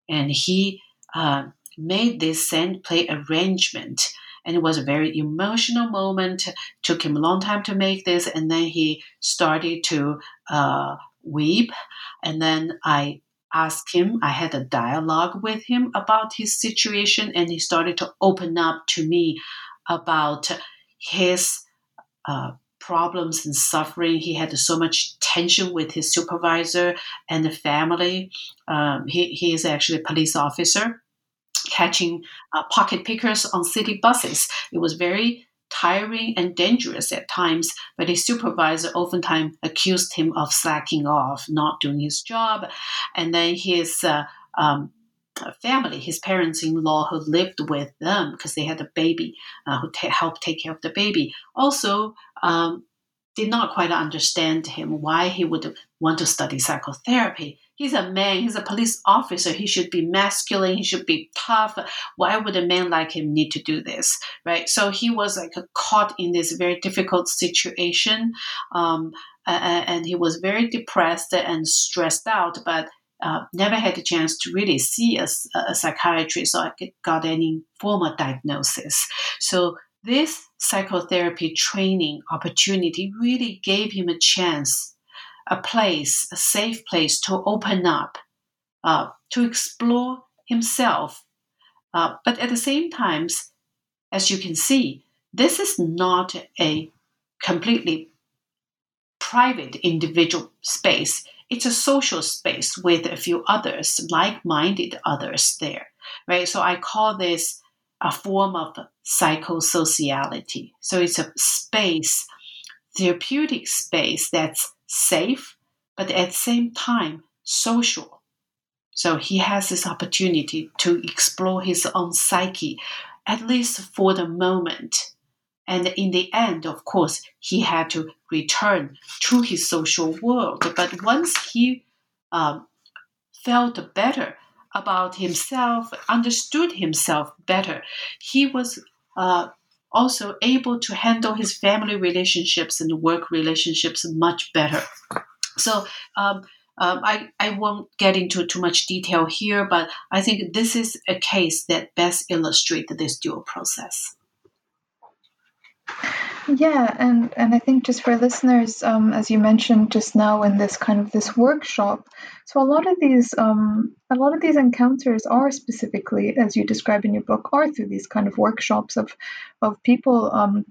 and he uh, made this sand play arrangement. And it was a very emotional moment. Took him a long time to make this, and then he started to uh, weep. And then I asked him, I had a dialogue with him about his situation, and he started to open up to me about his uh, problems and suffering. He had so much tension with his supervisor and the family. Um, he, he is actually a police officer catching uh, pocket pickers on city buses. It was very tiring and dangerous at times, but his supervisor oftentimes accused him of slacking off, not doing his job. And then his uh, um, family, his parents in law who lived with them because they had a baby uh, who t- helped take care of the baby, also um, did not quite understand him why he would want to study psychotherapy. He's a man, he's a police officer, he should be masculine, he should be tough. Why would a man like him need to do this? Right? So he was like caught in this very difficult situation. Um, and he was very depressed and stressed out, but uh, never had a chance to really see a, a psychiatrist or got any formal diagnosis. So this psychotherapy training opportunity really gave him a chance, a place, a safe place to open up, uh, to explore himself. Uh, but at the same time, as you can see, this is not a completely private individual space. It's a social space with a few others, like minded others there, right? So I call this a form of psychosociality. So it's a space, therapeutic space that's safe, but at the same time social. So he has this opportunity to explore his own psyche, at least for the moment. And in the end, of course, he had to return to his social world. But once he um, felt better about himself, understood himself better, he was uh, also able to handle his family relationships and work relationships much better. So, um, um, I, I won't get into too much detail here, but I think this is a case that best illustrates this dual process. Yeah, and and I think just for listeners, um, as you mentioned just now in this kind of this workshop, so a lot of these um, a lot of these encounters are specifically, as you describe in your book, are through these kind of workshops of of people um,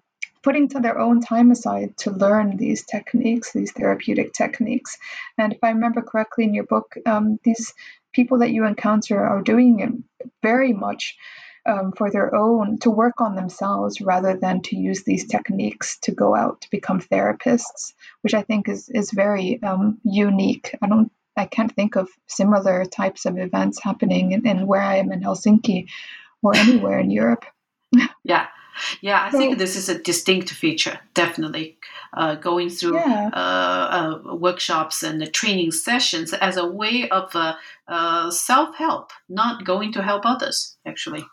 putting to their own time aside to learn these techniques, these therapeutic techniques. And if I remember correctly in your book, um, these people that you encounter are doing it very much um, for their own to work on themselves rather than to use these techniques to go out to become therapists, which I think is is very um, unique. I don't I can't think of similar types of events happening in, in where I am in Helsinki or anywhere in Europe. (laughs) yeah. Yeah, I so, think this is a distinct feature, definitely. Uh, going through yeah. uh, uh, workshops and training sessions as a way of uh, uh, self help, not going to help others, actually.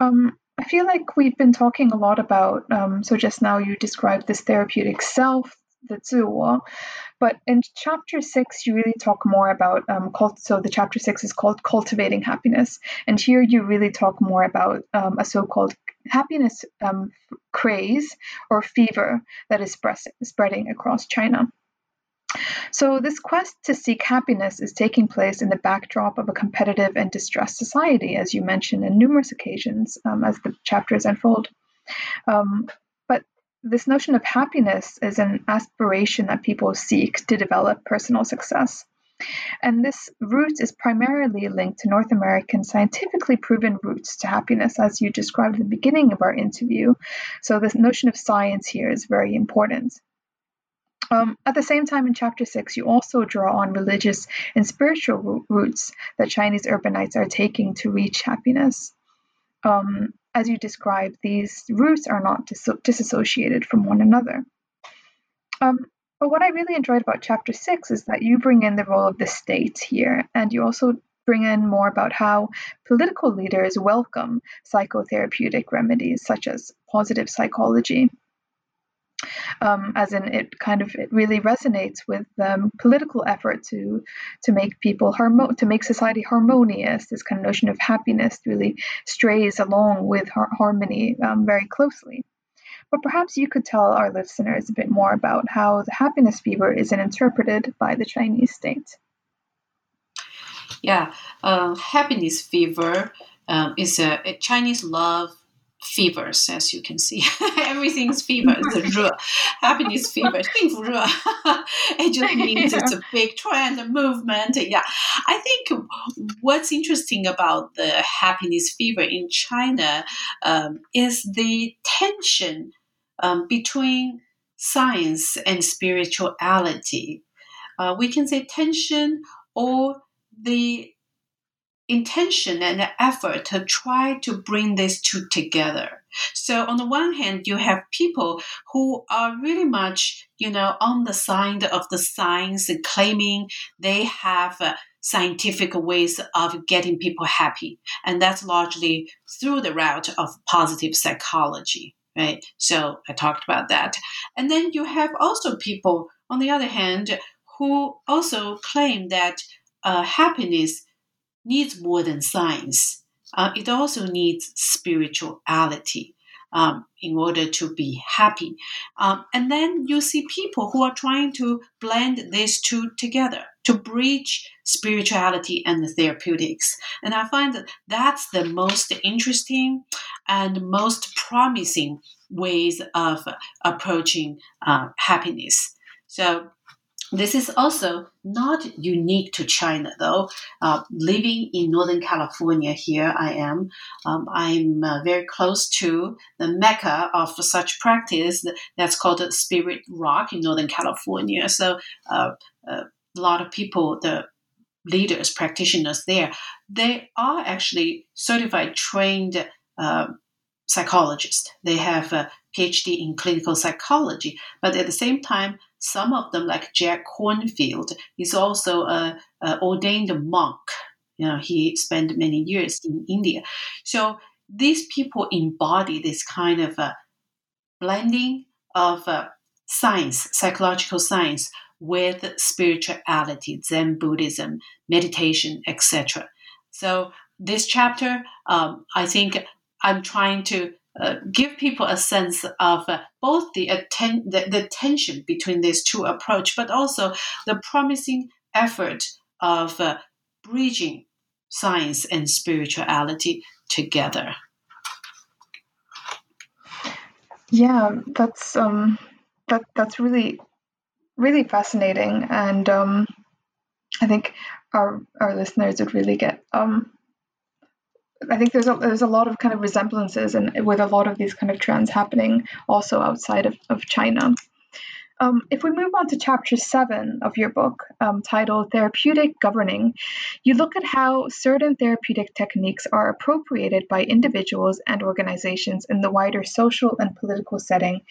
Um, I feel like we've been talking a lot about, um, so just now you described this therapeutic self, the 自我, but in chapter six, you really talk more about, um, cult- so the chapter six is called Cultivating Happiness. And here you really talk more about um, a so called happiness um, craze or fever that is spreading across China. So, this quest to seek happiness is taking place in the backdrop of a competitive and distressed society, as you mentioned in numerous occasions um, as the chapters unfold. Um, but this notion of happiness is an aspiration that people seek to develop personal success. And this root is primarily linked to North American scientifically proven routes to happiness, as you described at the beginning of our interview. So, this notion of science here is very important. Um, at the same time, in chapter six, you also draw on religious and spiritual routes that Chinese urbanites are taking to reach happiness. Um, as you describe, these routes are not dis- disassociated from one another. Um, but what I really enjoyed about chapter six is that you bring in the role of the state here, and you also bring in more about how political leaders welcome psychotherapeutic remedies such as positive psychology um, as in it kind of it really resonates with the um, political effort to to make people harmo- to make society harmonious. This kind of notion of happiness really strays along with har- harmony um, very closely. But perhaps you could tell our listeners a bit more about how the happiness fever is interpreted by the Chinese state. Yeah, uh, happiness fever um, is a, a Chinese love fevers, as you can see. (laughs) Everything's fevers. (laughs) Happiness fever. (laughs) it just means it's a big trend, a movement. Yeah. I think what's interesting about the happiness fever in China um, is the tension um, between science and spirituality. Uh, we can say tension or the intention and effort to try to bring these two together. So on the one hand, you have people who are really much, you know, on the side of the science claiming they have uh, scientific ways of getting people happy. And that's largely through the route of positive psychology, right? So I talked about that. And then you have also people, on the other hand, who also claim that uh, happiness needs more than science. Uh, it also needs spirituality um, in order to be happy. Um, and then you see people who are trying to blend these two together to bridge spirituality and the therapeutics. And I find that that's the most interesting and most promising ways of approaching uh, happiness. So this is also not unique to China, though. Uh, living in Northern California, here I am. Um, I'm uh, very close to the mecca of such practice that's called Spirit Rock in Northern California. So, uh, uh, a lot of people, the leaders, practitioners there, they are actually certified, trained uh, psychologists. They have a PhD in clinical psychology, but at the same time, some of them, like Jack Kornfield, is also a, a ordained monk. You know, he spent many years in India. So these people embody this kind of a blending of uh, science, psychological science, with spirituality, Zen Buddhism, meditation, etc. So this chapter, um, I think I'm trying to uh, give people a sense of uh, both the, atten- the, the tension between these two approach, but also the promising effort of uh, bridging science and spirituality together. Yeah, that's um, that that's really really fascinating, and um, I think our our listeners would really get um, I think there's a there's a lot of kind of resemblances and with a lot of these kind of trends happening also outside of, of China. Um, if we move on to chapter seven of your book, um, titled Therapeutic Governing, you look at how certain therapeutic techniques are appropriated by individuals and organizations in the wider social and political setting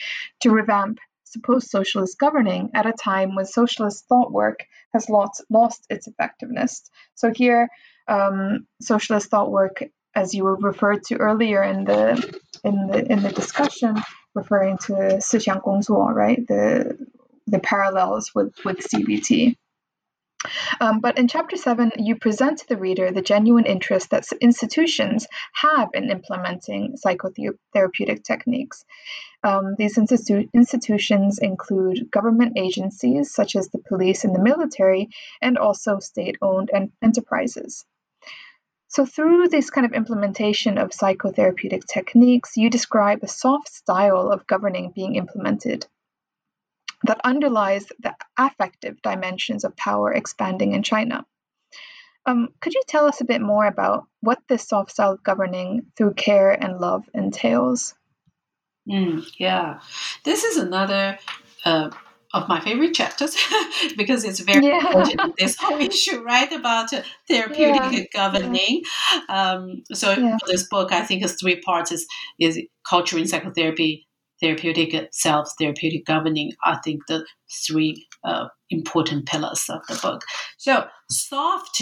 to revamp supposed socialist governing at a time when socialist thought work has lost, lost its effectiveness. So, here, um, socialist thought work, as you referred to earlier in the in the in the discussion, referring to Sixiang Gongzuo, right? The the parallels with with CBT. Um, but in chapter seven, you present to the reader the genuine interest that institutions have in implementing psychotherapeutic techniques. Um, these institu- institutions include government agencies such as the police and the military, and also state owned en- enterprises. So, through this kind of implementation of psychotherapeutic techniques, you describe a soft style of governing being implemented that underlies the affective dimensions of power expanding in China. Um, could you tell us a bit more about what this soft style of governing through care and love entails? Mm, yeah, this is another uh, of my favorite chapters (laughs) because it's very yeah. important this whole issue right about therapeutic yeah. governing um, so yeah. this book i think is three parts is, is culture in psychotherapy therapeutic self therapeutic governing i think the three uh, important pillars of the book so soft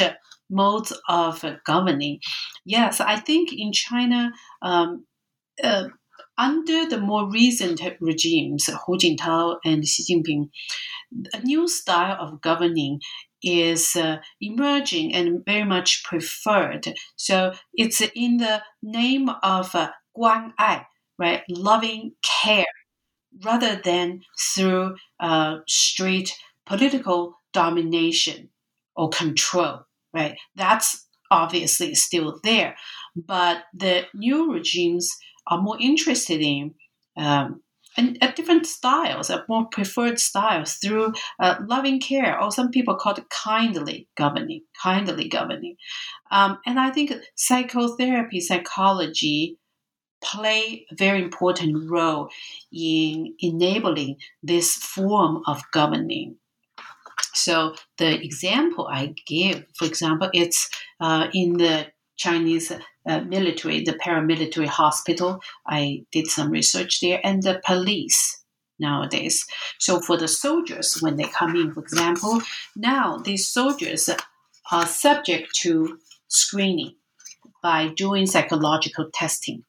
modes of governing yes i think in china um, uh, under the more recent regimes, Hu Jintao and Xi Jinping, a new style of governing is uh, emerging and very much preferred. So it's in the name of uh, Ai, right, loving care, rather than through uh, straight political domination or control, right? That's obviously still there, but the new regimes are more interested in um, and at different styles, at more preferred styles through uh, loving care, or some people call it kindly governing, kindly governing. Um, and I think psychotherapy, psychology play a very important role in enabling this form of governing. So the example I give, for example, it's uh, in the Chinese uh, military, the paramilitary hospital. I did some research there, and the police nowadays. So for the soldiers, when they come in, for example, now these soldiers are subject to screening by doing psychological testing,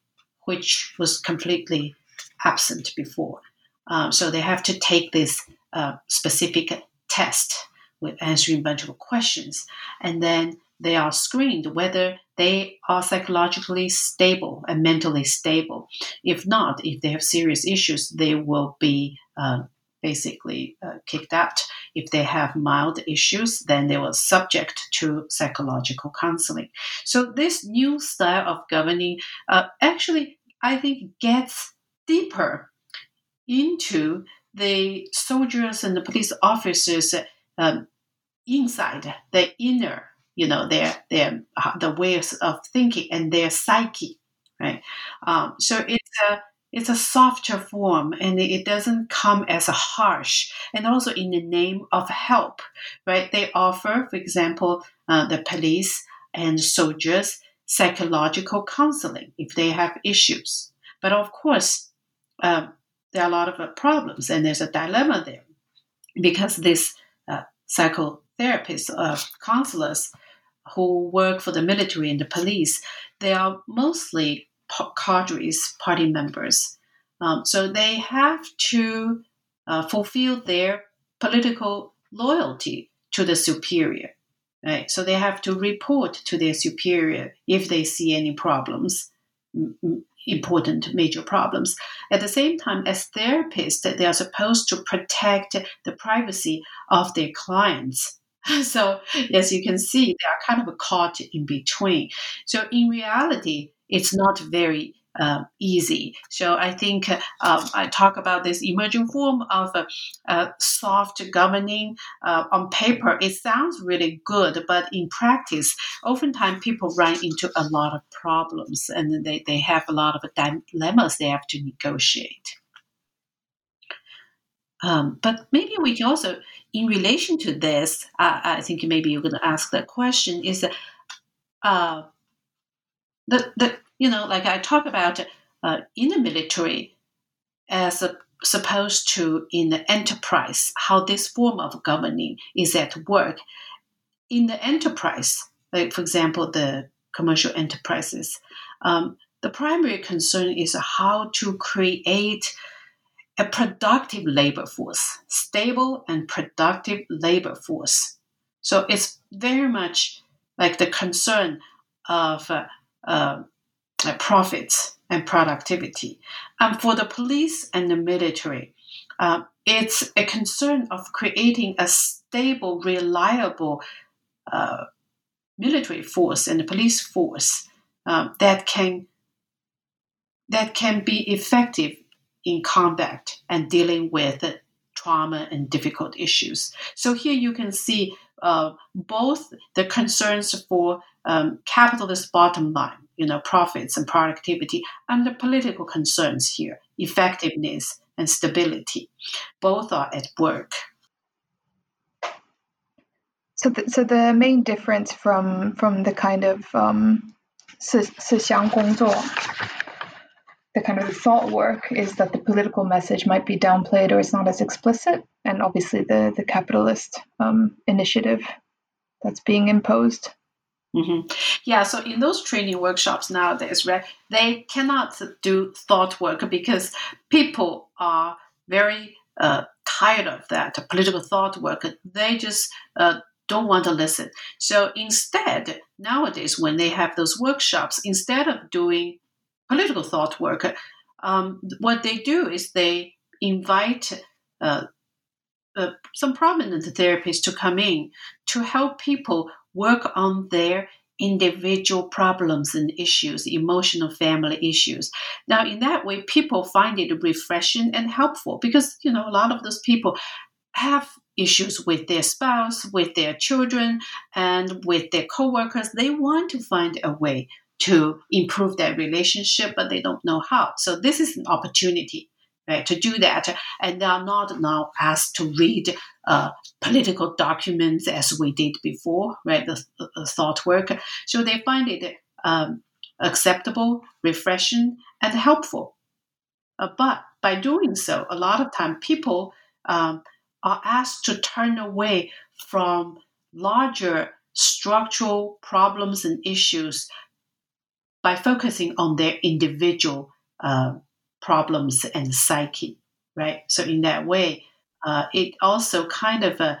which was completely absent before. Um, so they have to take this uh, specific test with answering a bunch of questions, and then they are screened whether they are psychologically stable and mentally stable. If not, if they have serious issues, they will be uh, basically uh, kicked out. If they have mild issues, then they will subject to psychological counseling. So this new style of governing uh, actually, I think, gets deeper into the soldiers and the police officers um, inside the inner you know their their uh, the ways of thinking and their psyche right? Um, so it's a it's a softer form and it doesn't come as a harsh and also in the name of help right? They offer for example uh, the police and soldiers psychological counseling if they have issues. But of course um, there are a lot of uh, problems and there's a dilemma there because this uh, psychotherapists uh, counselors who work for the military and the police, they are mostly cadres, party members. Um, so they have to uh, fulfill their political loyalty to the superior. Right? So they have to report to their superior if they see any problems, important major problems. At the same time, as therapists, they are supposed to protect the privacy of their clients (laughs) so as you can see, they are kind of caught in between. So in reality, it's not very uh, easy. So I think uh, I talk about this emerging form of uh, soft governing uh, on paper. It sounds really good, but in practice, oftentimes people run into a lot of problems and they, they have a lot of dilemmas they have to negotiate. Um, but maybe we can also, in relation to this, uh, I think maybe you're going to ask that question is uh, the, the you know like I talk about uh, in the military as a, supposed to in the enterprise how this form of governing is at work. In the enterprise like for example the commercial enterprises um, the primary concern is how to create a productive labor force, stable and productive labor force. So it's very much like the concern of uh, uh, profits and productivity. And for the police and the military, uh, it's a concern of creating a stable, reliable uh, military force and a police force uh, that can that can be effective in combat and dealing with trauma and difficult issues. So here you can see uh, both the concerns for um, capitalist bottom line, you know, profits and productivity, and the political concerns here, effectiveness and stability. Both are at work. So, the, so the main difference from from the kind of um, 是是乡工作 the kind of the thought work is that the political message might be downplayed or it's not as explicit, and obviously the the capitalist um, initiative that's being imposed. Mm-hmm. Yeah, so in those training workshops nowadays, right, they cannot do thought work because people are very uh, tired of that political thought work. They just uh, don't want to listen. So instead, nowadays, when they have those workshops, instead of doing political thought work, um, what they do is they invite uh, uh, some prominent therapists to come in to help people work on their individual problems and issues, emotional family issues. Now, in that way, people find it refreshing and helpful because, you know, a lot of those people have issues with their spouse, with their children, and with their coworkers. They want to find a way to improve their relationship, but they don't know how. So this is an opportunity, right, to do that. And they are not now asked to read uh, political documents as we did before, right, the, the thought work. So they find it um, acceptable, refreshing, and helpful. Uh, but by doing so, a lot of time people um, are asked to turn away from larger structural problems and issues by focusing on their individual uh, problems and psyche, right? So in that way, uh, it also kind of uh,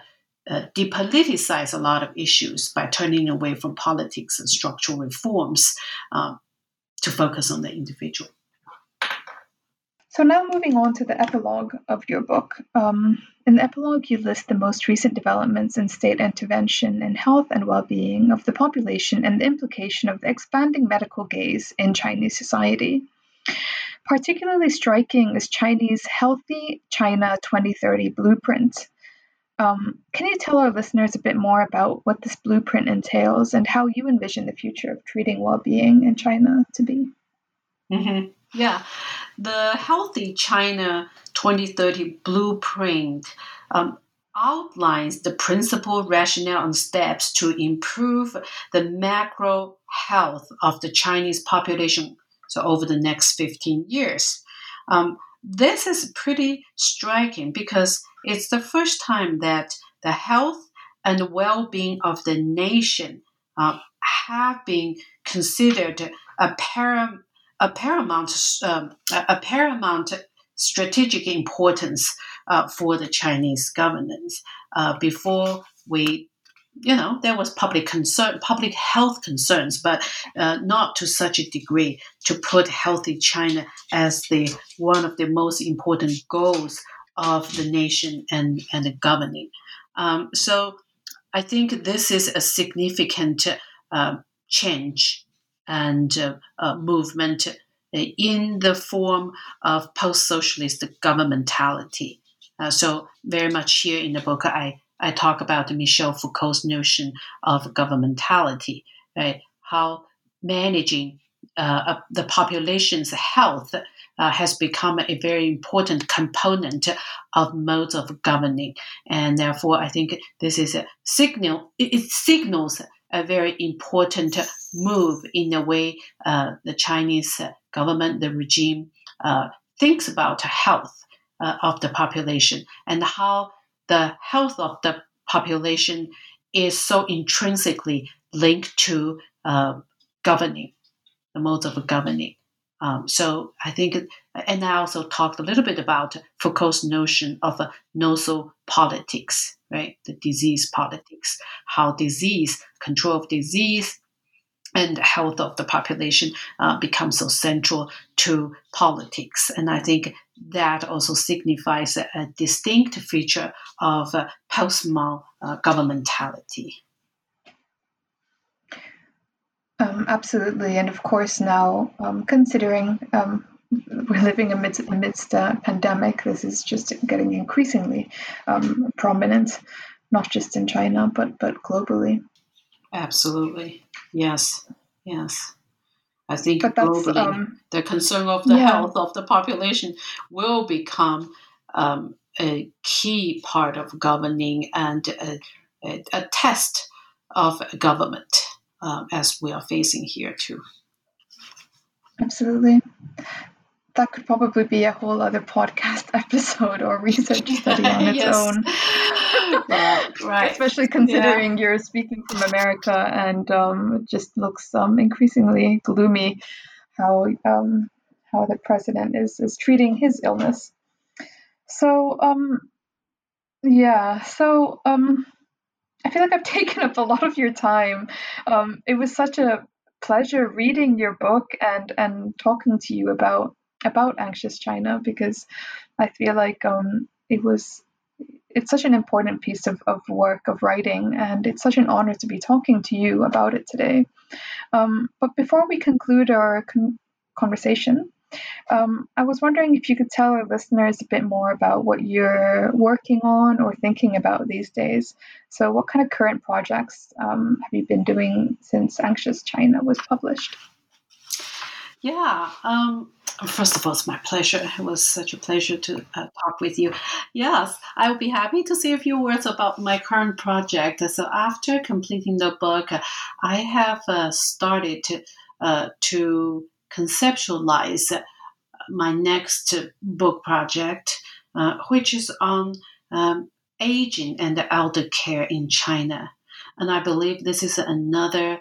uh, depoliticize a lot of issues by turning away from politics and structural reforms um, to focus on the individual. So now moving on to the epilogue of your book. Um, in the epilogue, you list the most recent developments in state intervention in health and well-being of the population and the implication of the expanding medical gaze in Chinese society. Particularly striking is Chinese Healthy China 2030 blueprint. Um, can you tell our listeners a bit more about what this blueprint entails and how you envision the future of treating well-being in China to be? Mm-hmm. Yeah, the Healthy China 2030 blueprint um, outlines the principal rationale and steps to improve the macro health of the Chinese population. So over the next 15 years. Um, this is pretty striking because it's the first time that the health and well-being of the nation uh, have been considered a param- a paramount um, a paramount strategic importance uh, for the Chinese government. Uh, before we, you know, there was public concern, public health concerns, but uh, not to such a degree to put healthy China as the one of the most important goals of the nation and and the governing. Um, so, I think this is a significant uh, change and uh, uh, movement in the form of post-socialist governmentality. Uh, so very much here in the book, I, I talk about Michel Foucault's notion of governmentality, right? How managing uh, the population's health uh, has become a very important component of modes of governing, and therefore I think this is a signal. It, it signals a very important move in the way uh, the Chinese government, the regime, uh, thinks about health uh, of the population and how the health of the population is so intrinsically linked to uh, governing, the modes of governing. Um, so I think, and I also talked a little bit about Foucault's notion of a nosopolitics, politics, right? The disease politics, how disease, control of disease, and health of the population uh, becomes so central to politics. And I think that also signifies a, a distinct feature of uh, post-Mao uh, governmentality. Um, absolutely, and of course now um, considering um, we're living amidst amidst a pandemic, this is just getting increasingly um, prominent, not just in China but but globally. Absolutely, yes, yes. I think globally, um, the concern of the yeah. health of the population will become um, a key part of governing and a, a, a test of government um, as we are facing here too. Absolutely. That could probably be a whole other podcast (laughs) episode or research (laughs) study on its own. (laughs) yeah, right. Especially considering yeah. you're speaking from America and um, it just looks um, increasingly gloomy how um, how the president is, is treating his illness. So, um, yeah, so um, I feel like I've (laughs) taken up a lot of your time. Um, it was such a pleasure reading your book and and talking to you about about anxious China because I feel like um, it was it's such an important piece of, of work of writing and it's such an honor to be talking to you about it today. Um, but before we conclude our con- conversation, um, I was wondering if you could tell our listeners a bit more about what you're working on or thinking about these days. So, what kind of current projects um, have you been doing since Anxious China was published? Yeah. Um, first of all, it's my pleasure. It was such a pleasure to uh, talk with you. Yes, I will be happy to say a few words about my current project. So, after completing the book, I have uh, started to, uh, to conceptualize my next book project, uh, which is on um, aging and elder care in China. And I believe this is another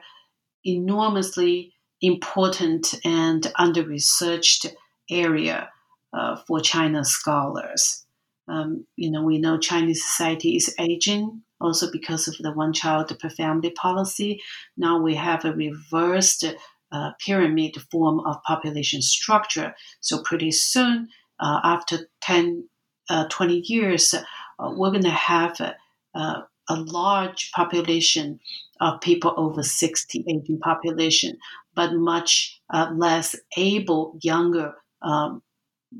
enormously important and under researched area uh, for China scholars. Um, you know, we know Chinese society is aging also because of the one child per family policy. Now we have a reversed uh, pyramid form of population structure. So pretty soon, uh, after 10, uh, 20 years, uh, we're going to have a, a, large population of people over 60, aging population, but much uh, less able younger um,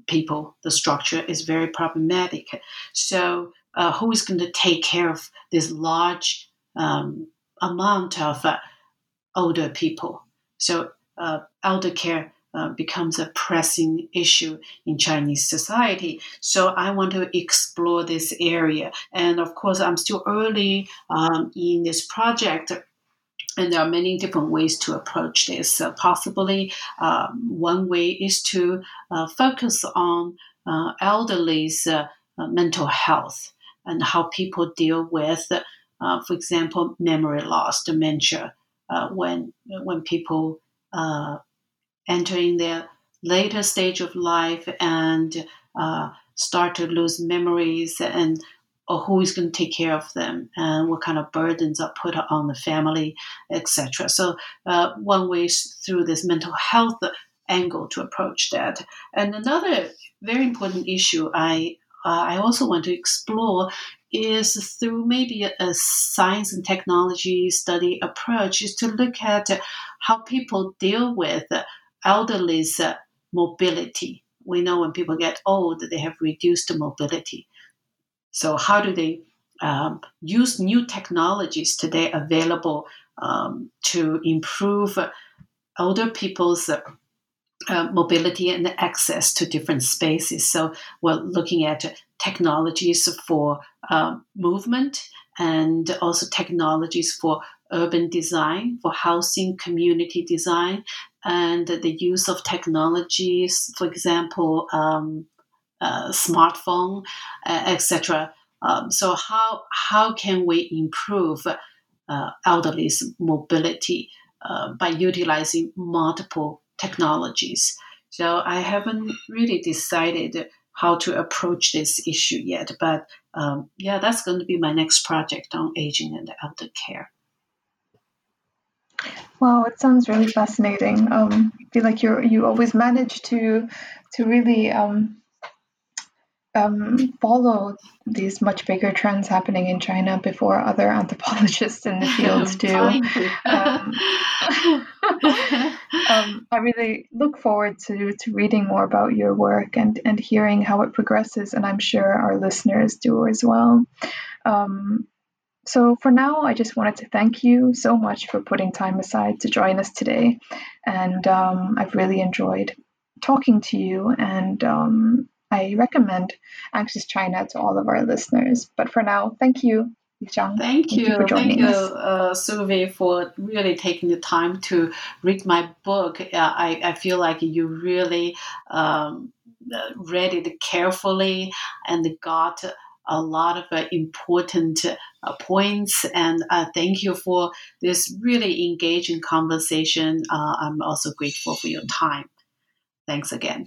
people. The structure is very problematic. So uh, who is going to take care of this large um, amount of older people? So uh, elder care uh, becomes a pressing issue in Chinese society. So I want to explore this area. And of course, I'm still early um, in this project. And there are many different ways to approach this. Possibly, um, one way is to uh, focus on uh, elderly's uh, mental health and how people deal with, for example, memory loss, dementia, when when people uh, entering their later stage of life and uh, start to lose memories and or who is going to take care of them and what kind of burdens are put on the family, etc. So uh, one way through this mental health angle to approach that. And another very important issue I uh, I also want to explore is through maybe a, a, science and technology study approach is to look at how people deal with elderly's mobility. We know when people get old, they have reduced mobility. So how do they um, use new technologies today available um, to improve older people's uh, mobility and access to different spaces. So we're looking at technologies for uh, movement and also technologies for urban design, for housing community design, and the use of technologies, for example, um, uh, smartphone, uh, etc. Um, so how how can we improve uh, elderly's mobility uh, by utilizing multiple technologies? So I haven't really decided how to approach this issue yet, but um, yeah, that's going to be my next project on aging and elder care. Wow, it sounds really fascinating. Um, I feel like you you always manage to to really um, um, follow these much bigger trends happening in China before other anthropologists in the (laughs) field do. (laughs) (laughs) Um, I really look forward to, to reading more about your work and, and hearing how it progresses, and I'm sure our listeners do as well. Um, so, for now, I just wanted to thank you so much for putting time aside to join us today. And um, I've really enjoyed talking to you, and um, I recommend Anxious China to all of our listeners. But for now, thank you. Thank, thank you, you for joining thank you, uh, Suvi, for really taking the time to read my book. Uh, I, I feel like you really um, read it carefully and got a lot of uh, important uh, points. And uh, thank you for this really engaging conversation. Uh, I'm also grateful for your time. Thanks again.